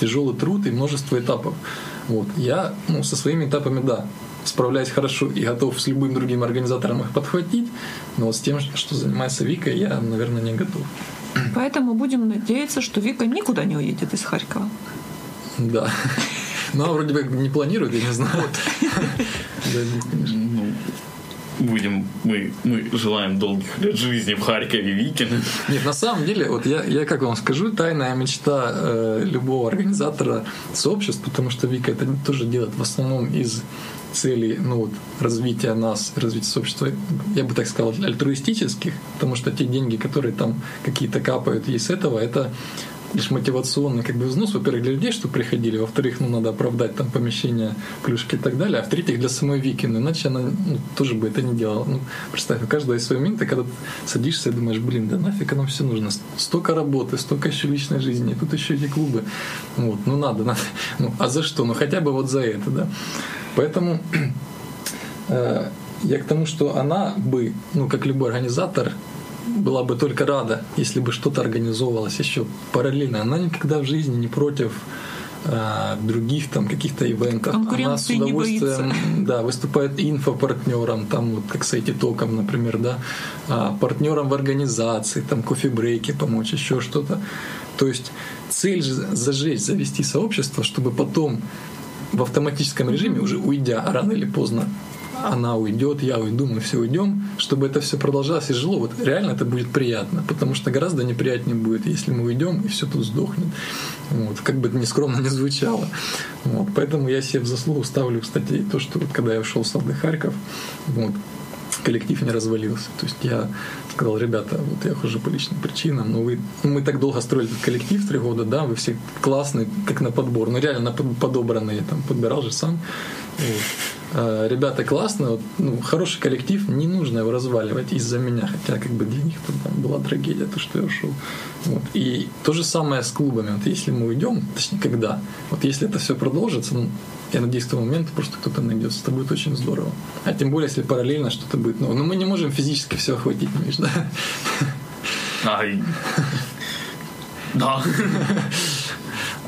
тяжелый труд и множество этапов. Вот. Я ну, со своими этапами, да, справляюсь хорошо и готов с любым другим организатором их подхватить, но вот с тем, что занимается Вика, я, наверное, не готов. Поэтому будем надеяться, что Вика никуда не уедет из Харькова. Да. Ну, она вроде бы не планирует, я не знаю. Ну, будем, мы, мы желаем долгих лет жизни в Харькове Викина. Нет, на самом деле, вот я, я как вам скажу, тайная мечта э, любого организатора сообществ, потому что Вика это тоже делает в основном из целей ну, вот, развития нас, развития сообщества, я бы так сказал, альтруистических, потому что те деньги, которые там какие-то капают с этого, это лишь мотивационный как бы взнос, во-первых, для людей, что приходили, во-вторых, ну, надо оправдать там помещение, плюшки и так далее, а в-третьих, для самой Вики, ну, иначе она ну, тоже бы это не делала. Ну, представь, у каждого есть свой момент, когда ты садишься и думаешь, блин, да нафиг оно все нужно, столько работы, столько еще личной жизни, тут еще эти клубы, вот, ну, надо, надо, ну, а за что? Ну, хотя бы вот за это, да. Поэтому э, я к тому, что она бы, ну, как любой организатор, была бы только рада, если бы что-то организовывалось еще параллельно. Она никогда в жизни не против а, других там каких-то ивентов. Она с удовольствием да, выступает инфопартнером, там вот как с IT-током, например, да, а, партнером в организации, там кофе-брейки помочь, еще что-то. То есть цель же зажечь, завести сообщество, чтобы потом в автоматическом режиме, уже уйдя рано или поздно она уйдет, я уйду, мы все уйдем, чтобы это все продолжалось и жило, вот реально это будет приятно, потому что гораздо неприятнее будет, если мы уйдем и все тут сдохнет. Вот, как бы это нескромно не звучало. Вот, поэтому я себе в заслугу ставлю, кстати, то, что вот когда я ушел с Сады Харьков, вот, коллектив не развалился. То есть я сказал, ребята, вот я хожу по личным причинам, но вы, ну, мы так долго строили этот коллектив три года, да, вы все классные, как на подбор, ну реально подобранные, там, подбирал же сам. Вот. А, ребята классные, вот, ну, хороший коллектив, не нужно его разваливать из-за меня, хотя как бы для них там была трагедия, то, что я ушел. Вот. И то же самое с клубами. Вот если мы уйдем, точнее, когда, вот если это все продолжится, ну, я надеюсь, к тому моменту просто кто-то найдется. Это будет очень здорово. А тем более, если параллельно что-то будет. Ну, но мы не можем физически все охватить, Миш, да? Ай. Да.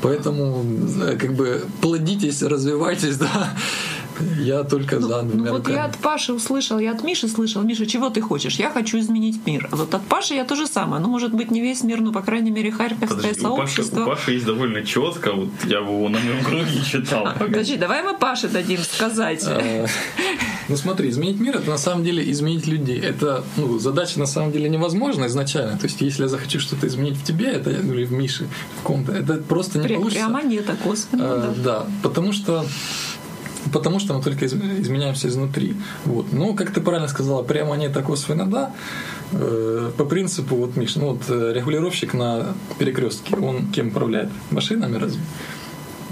Поэтому как бы плодитесь, развивайтесь, да. Я только ну, за двумя ну, Вот я от Паши услышал, я от Миши слышал. Миша, чего ты хочешь? Я хочу изменить мир. Вот от Паши я то же самое. Ну, может быть, не весь мир, но, по крайней мере, Харьковское Подожди, сообщество. У Паши, у Паши есть довольно четко. Вот я его на моем круге читал. Подожди, давай мы Паше дадим сказать. А, ну, смотри, изменить мир — это на самом деле изменить людей. Это ну, задача на самом деле невозможна изначально. То есть, если я захочу что-то изменить в тебе, это или в Мише, в ком-то, это просто не получится. Прямо нет, а косвенно, а, да. Да, потому что потому что мы только изменяемся изнутри. Вот. Но, как ты правильно сказала, прямо нет, а косвенно да. Э, по принципу, вот, Миш, ну вот э, регулировщик на перекрестке, он кем управляет? Машинами разве?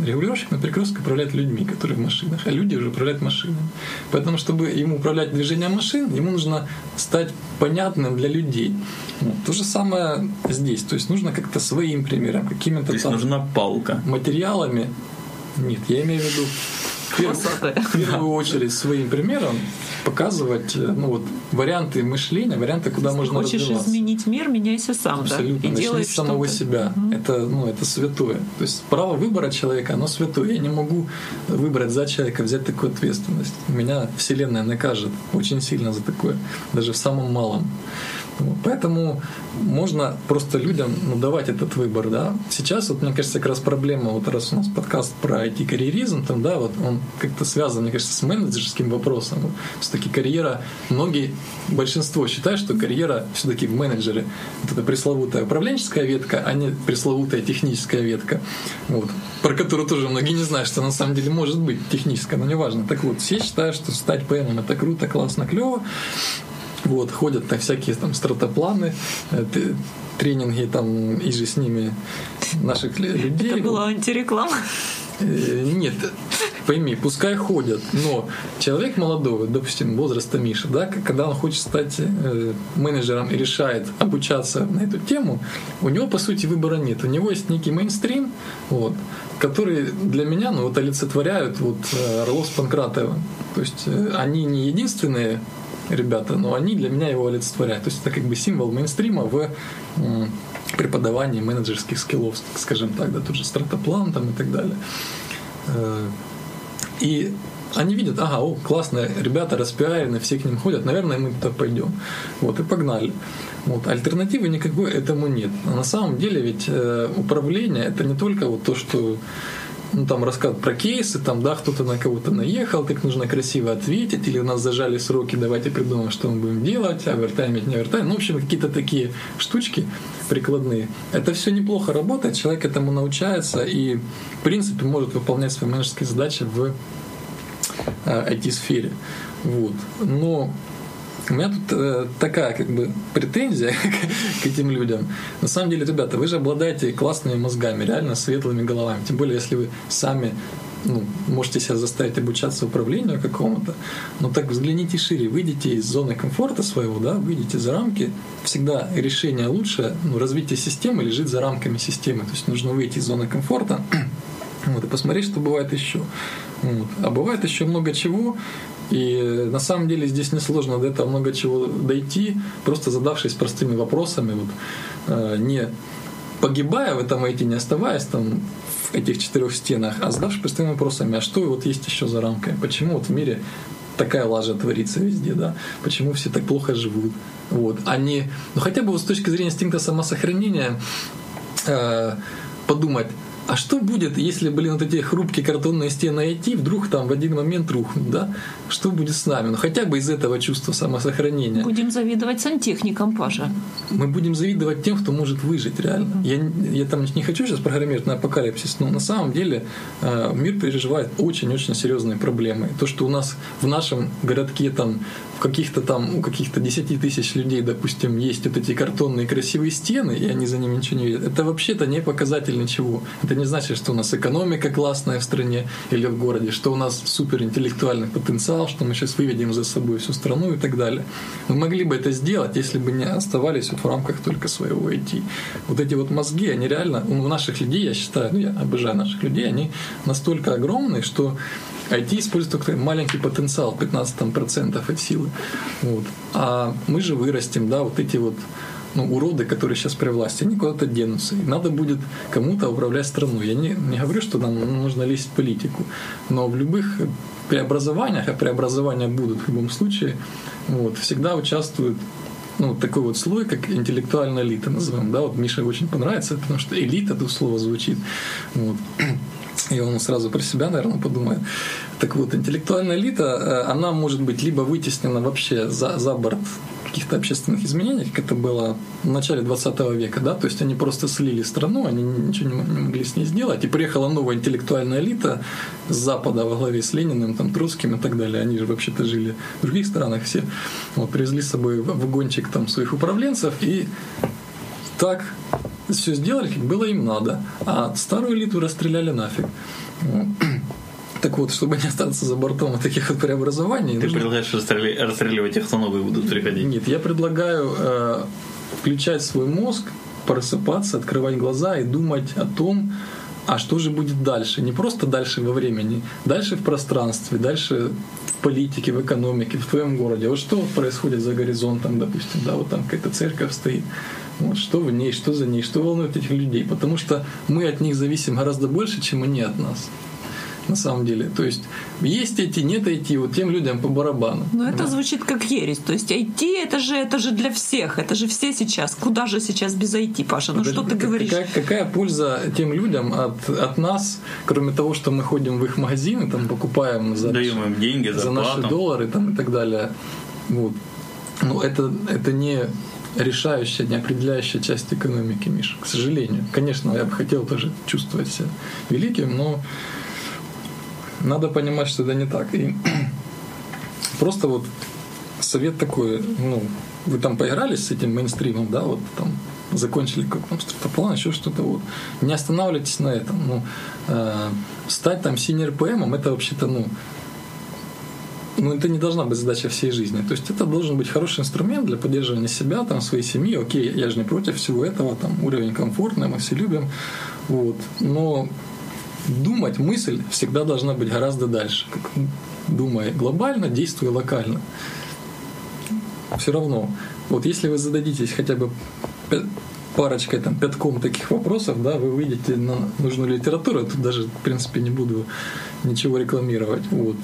Регулировщик на перекрестке управляет людьми, которые в машинах, а люди уже управляют машинами. Поэтому, чтобы ему управлять движением машин, ему нужно стать понятным для людей. Вот. То же самое здесь. То есть нужно как-то своим примером, какими-то То есть нужна палка. материалами. Нет, я имею в виду в первую очередь своим примером показывать э, ну, вот, варианты мышления, варианты, куда Если можно хочешь развиваться. изменить мир, меняйся сам, Абсолютно. да? И Начни с самого себя. Это, ну, это святое. То есть право выбора человека, оно святое. Я не могу выбрать за человека, взять такую ответственность. Меня Вселенная накажет очень сильно за такое, даже в самом малом. Поэтому можно просто людям ну, давать этот выбор, да. Сейчас, вот, мне кажется, как раз проблема, вот раз у нас подкаст про IT-карьеризм, там, да, вот он как-то связан, мне кажется, с менеджерским вопросом. Все-таки карьера, многие, большинство считают, что карьера все-таки в менеджере. Вот это пресловутая управленческая ветка, а не пресловутая техническая ветка, вот, про которую тоже многие не знают, что на самом деле может быть техническая, но неважно. Так вот, все считают, что стать ПМом это круто, классно, клево. Вот, ходят на всякие там стратопланы, э, тренинги там и же с ними наших лю- людей. Это была антиреклама. Э, Нет, пойми, пускай ходят, но человек молодой, допустим, возраста Миши, да, когда он хочет стать э, менеджером и решает обучаться на эту тему, у него, по сути, выбора нет. У него есть некий мейнстрим, вот, который для меня ну, вот, олицетворяют вот, Орлов с Панкратовым. То есть они не единственные ребята, но они для меня его олицетворяют. То есть это как бы символ мейнстрима в преподавании менеджерских скиллов, скажем так, да, тот же стратоплан там и так далее. Э, И они видят, ага, о, классно, ребята распиарены, все к ним ходят, наверное, мы туда пойдем. Вот, и погнали. Вот. Альтернативы никакой этому нет. А на самом деле ведь э, управление это не только вот то, что ну, там рассказ про кейсы, там, да, кто-то на кого-то наехал, как нужно красиво ответить, или у нас зажали сроки, давайте придумаем, что мы будем делать, овертаймить, не овертаймить. Ну, в общем, какие-то такие штучки прикладные. Это все неплохо работает, человек этому научается и, в принципе, может выполнять свои менеджерские задачи в э, IT-сфере. Вот. Но у меня тут э, такая как бы претензия к, к этим людям. На самом деле, ребята, вы же обладаете классными мозгами, реально светлыми головами. Тем более, если вы сами ну, можете себя заставить обучаться управлению какому-то, но так взгляните шире, выйдите из зоны комфорта своего, да, выйдите за рамки. Всегда решение лучше, ну, развитие системы лежит за рамками системы. То есть нужно выйти из зоны комфорта вот, и посмотреть, что бывает еще. Вот. А бывает еще много чего, и на самом деле здесь несложно до этого много чего дойти, просто задавшись простыми вопросами, вот, э, не погибая в этом IT, не оставаясь там в этих четырех стенах, а задавшись простыми вопросами, а что вот есть еще за рамками, почему вот в мире такая лажа творится везде, да, почему все так плохо живут, вот, они, ну хотя бы вот с точки зрения инстинкта самосохранения э, подумать, а что будет, если, блин, вот эти хрупкие картонные стены IT вдруг там в один момент рухнут, да? Что будет с нами? Ну, хотя бы из этого чувства самосохранения. Будем завидовать сантехникам, Паша. Мы будем завидовать тем, кто может выжить реально. Я, я там не хочу сейчас программировать на апокалипсис, но на самом деле э, мир переживает очень-очень серьезные проблемы. То, что у нас в нашем городке там каких-то там, у каких-то 10 тысяч людей, допустим, есть вот эти картонные красивые стены, и они за ними ничего не видят, это вообще-то не показатель ничего. Это не значит, что у нас экономика классная в стране или в городе, что у нас суперинтеллектуальный потенциал, что мы сейчас выведем за собой всю страну и так далее. Мы могли бы это сделать, если бы не оставались вот в рамках только своего IT. Вот эти вот мозги, они реально, у наших людей, я считаю, ну, я обожаю наших людей, они настолько огромные, что IT использует только маленький потенциал, 15% от силы. Вот. А мы же вырастем, да, вот эти вот ну, уроды, которые сейчас при власти, они куда-то денутся. И надо будет кому-то управлять страной. Я не, не говорю, что нам нужно лезть в политику, но в любых преобразованиях, а преобразования будут в любом случае, вот, всегда участвуют ну, такой вот слой, как интеллектуальная элита, назовем, да, вот Мише очень понравится, потому что элита, это слово звучит, вот. И он сразу про себя, наверное, подумает. Так вот, интеллектуальная элита, она может быть либо вытеснена вообще за, за борт каких-то общественных изменений, как это было в начале 20 века, да, то есть они просто слили страну, они ничего не могли с ней сделать, и приехала новая интеллектуальная элита с Запада во главе с Лениным, там, Троцким и так далее, они же вообще-то жили в других странах все, вот, привезли с собой вагончик там своих управленцев, и так все сделали, как было им надо, а старую элиту расстреляли нафиг. Так вот, чтобы не остаться за бортом от таких вот преобразований... Ты нужно... предлагаешь расстрели... расстреливать тех, кто новые будут приходить? Нет, я предлагаю э, включать свой мозг, просыпаться, открывать глаза и думать о том, а что же будет дальше? Не просто дальше во времени, дальше в пространстве, дальше в политике, в экономике, в твоем городе. Вот что происходит за горизонтом, допустим, да, вот там какая-то церковь стоит. Вот, что в ней, что за ней, что волнует этих людей. Потому что мы от них зависим гораздо больше, чем они от нас на самом деле. То есть есть IT, нет IT, вот тем людям по барабану. Но это вот. звучит как ересь. То есть IT это же, это же для всех, это же все сейчас. Куда же сейчас без IT, Паша? Ну Подожди, что ты говоришь? Какая, какая польза тем людям от, от нас, кроме того, что мы ходим в их магазины, там покупаем за, Даем им деньги, за наши доллары там, и так далее. Вот. Ну, это, это не решающая, не определяющая часть экономики, Миша, к сожалению. Конечно, я бы хотел тоже чувствовать себя великим, но надо понимать, что это не так. И просто вот совет такой, ну, вы там поигрались с этим мейнстримом, да, вот там закончили как там стартоплан, еще что-то вот. Не останавливайтесь на этом. Ну, э, стать там синер ПМом, это вообще-то, ну, ну, это не должна быть задача всей жизни. То есть это должен быть хороший инструмент для поддерживания себя, там, своей семьи. Окей, я же не против всего этого, там, уровень комфортный, мы все любим. Вот. Но думать, мысль всегда должна быть гораздо дальше. Думая глобально, действуя локально. Все равно, вот если вы зададитесь хотя бы парочкой, там, пятком таких вопросов, да, вы выйдете на нужную литературу, тут даже, в принципе, не буду ничего рекламировать, вот.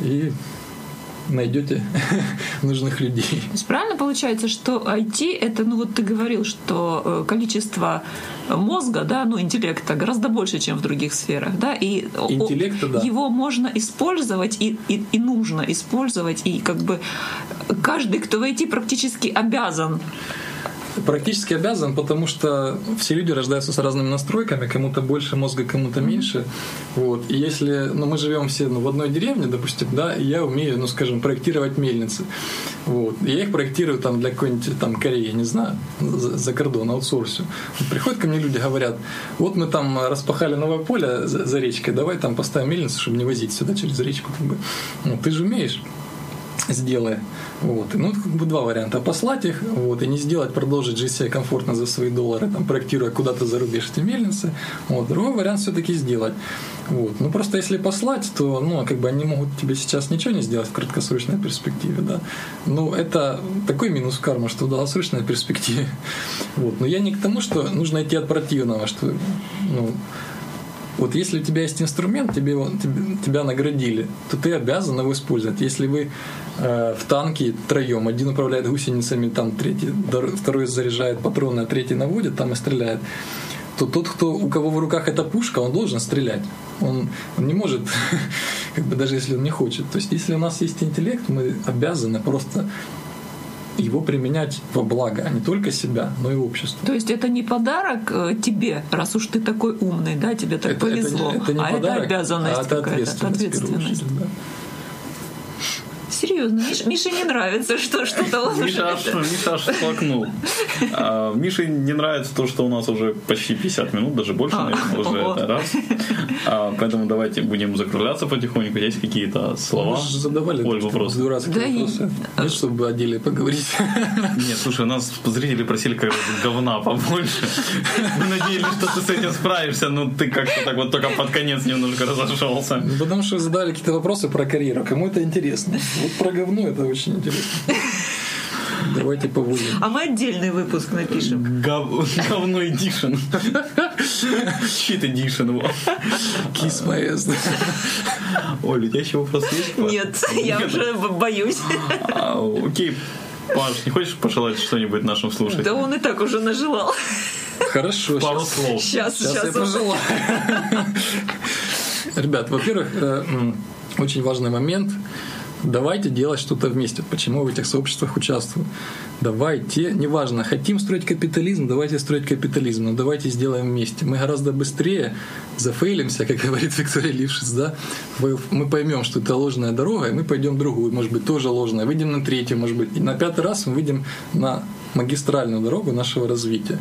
И найдете нужных людей. То есть правильно получается, что IT это, ну вот ты говорил, что э, количество мозга, да, ну интеллекта гораздо больше, чем в других сферах, да, и Интеллекта, да. его можно использовать и, и, и нужно использовать, и как бы каждый, кто в IT практически обязан Практически обязан, потому что все люди рождаются с разными настройками, кому-то больше мозга, кому-то меньше. Вот. И если, ну, мы живем все ну, в одной деревне, допустим, да, и я умею, ну, скажем, проектировать мельницы. Вот. И я их проектирую там для какой-нибудь там Кореи, не знаю, за, за кордон, аутсорсю. Вот приходят ко мне люди, говорят, вот мы там распахали новое поле за, за речкой, давай там поставим мельницу, чтобы не возить сюда через речку. Как бы. ну, ты же умеешь сделай. Вот. Ну, как бы два варианта. Послать их, вот, и не сделать, продолжить жить себе комфортно за свои доллары, там, проектируя куда-то за рубеж эти мельницы. Вот. Другой вариант все-таки сделать. Вот. Ну, просто если послать, то, ну, как бы они могут тебе сейчас ничего не сделать в краткосрочной перспективе, да. Ну, это такой минус карма, что в долгосрочной перспективе. Вот. Но я не к тому, что нужно идти от противного, что, ну, вот если у тебя есть инструмент, тебе, тебе, тебя наградили, то ты обязан его использовать. Если вы в танке троем, один управляет гусеницами, там третий, второй заряжает патроны, а третий наводит там и стреляет, то тот, кто, у кого в руках эта пушка, он должен стрелять. Он, он не может, как бы даже если он не хочет. То есть, если у нас есть интеллект, мы обязаны просто его применять во благо, а не только себя, но и общество. То есть это не подарок э, тебе, раз уж ты такой умный, да, тебе так это, повезло, это не, это не а подарок, это обязанность а это ответственность. ответственность. Серьезно. Мише, Мише не нравится, что что-то он Миша аж, Миша аж сплакнул. А, Мише не нравится то, что у нас уже почти 50 минут, даже больше, а, наверное, уже это раз. А, поэтому давайте будем закругляться потихоньку. Есть какие-то слова? Мы задавали Оль, вопросы. дурацкие да вопросы. И... Нет, чтобы о деле поговорить. Нет, слушай, нас зрители просили как говна побольше. Мы надеялись, что ты с этим справишься, но ты как-то так вот только под конец немножко разошелся. Ну, потому что задали какие-то вопросы про карьеру. Кому это интересно? Вот про говно это очень интересно. Давайте поводим. А мы отдельный выпуск напишем. Гов... Говно эдишн. Чит эдишн. Кис у тебя еще вопрос есть? Нет, я уже боюсь. А, окей, Паш, не хочешь пожелать что-нибудь нашим слушателям? Да он и так уже нажелал. Хорошо. Пару сейчас, слов. Сейчас, сейчас, сейчас я пожелаю. Ребят, во-первых, э, очень важный момент – давайте делать что-то вместе. Почему в этих сообществах участвую? Давайте, неважно, хотим строить капитализм, давайте строить капитализм, но давайте сделаем вместе. Мы гораздо быстрее зафейлимся, как говорит Виктория Лившиц, да? Мы поймем, что это ложная дорога, и мы пойдем другую, может быть, тоже ложная. Выйдем на третью, может быть. И на пятый раз мы выйдем на магистральную дорогу нашего развития.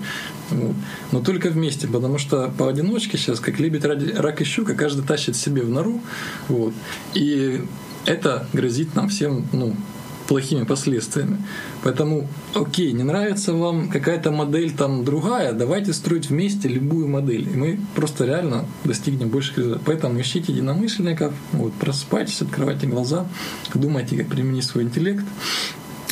Вот. Но только вместе, потому что поодиночке сейчас, как лебедь ради рак и щука, каждый тащит себе в нору. Вот. И это грозит нам всем, ну, плохими последствиями. Поэтому, окей, не нравится вам какая-то модель там другая, давайте строить вместе любую модель. И мы просто реально достигнем больших результатов. Поэтому ищите единомышленников, вот, просыпайтесь, открывайте глаза, думайте, как применить свой интеллект.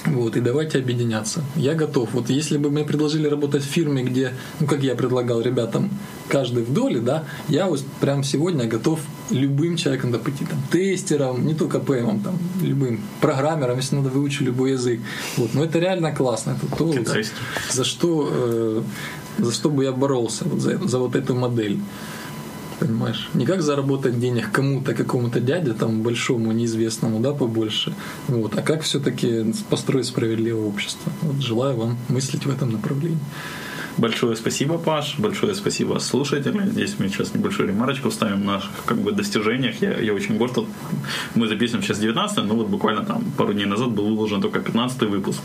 Вот, и давайте объединяться. Я готов. Вот если бы мне предложили работать в фирме, где, ну, как я предлагал ребятам, каждый в доле, да, я вот прям сегодня готов любым человеком, да, пойти там, тестером, не только ПМом, там, любым программером, если надо выучить любой язык. Вот, но это реально классно. Это то, да, за что, э, за что бы я боролся, вот за, за вот эту модель понимаешь? Не как заработать денег кому-то, какому-то дяде, там, большому, неизвестному, да, побольше, вот, а как все-таки построить справедливое общество. Вот, желаю вам мыслить в этом направлении. Большое спасибо, Паш. Большое спасибо слушателям. Здесь мы сейчас небольшую ремарочку ставим в наших как бы, достижениях. Я, я очень горд. Мы записываем сейчас 19 но вот буквально там пару дней назад был выложен только 15 выпуск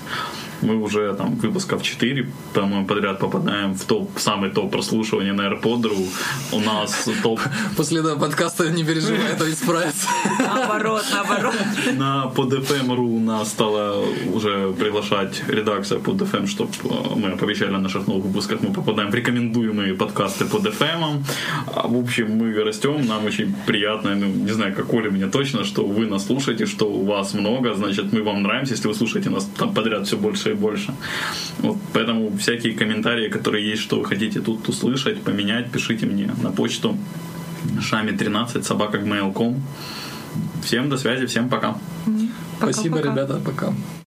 мы уже там выпусков 4, по-моему, подряд попадаем в топ, самый топ прослушивания на AirPod.ru. У нас топ... После этого подкаста не переживай, это исправится. Наоборот, наоборот. На PodFM.ru у нас стало уже приглашать редакция PodFM, чтобы э, мы оповещали на наших новых выпусках, мы попадаем в рекомендуемые подкасты PodFM. А, в общем, мы растем, нам очень приятно, ну, не знаю, как Оля меня точно, что вы нас слушаете, что у вас много, значит, мы вам нравимся, если вы слушаете нас там подряд все больше и больше. Вот, поэтому всякие комментарии, которые есть, что вы хотите тут услышать, поменять, пишите мне на почту шами13 собака Всем до связи, всем пока. Спасибо, ребята, пока.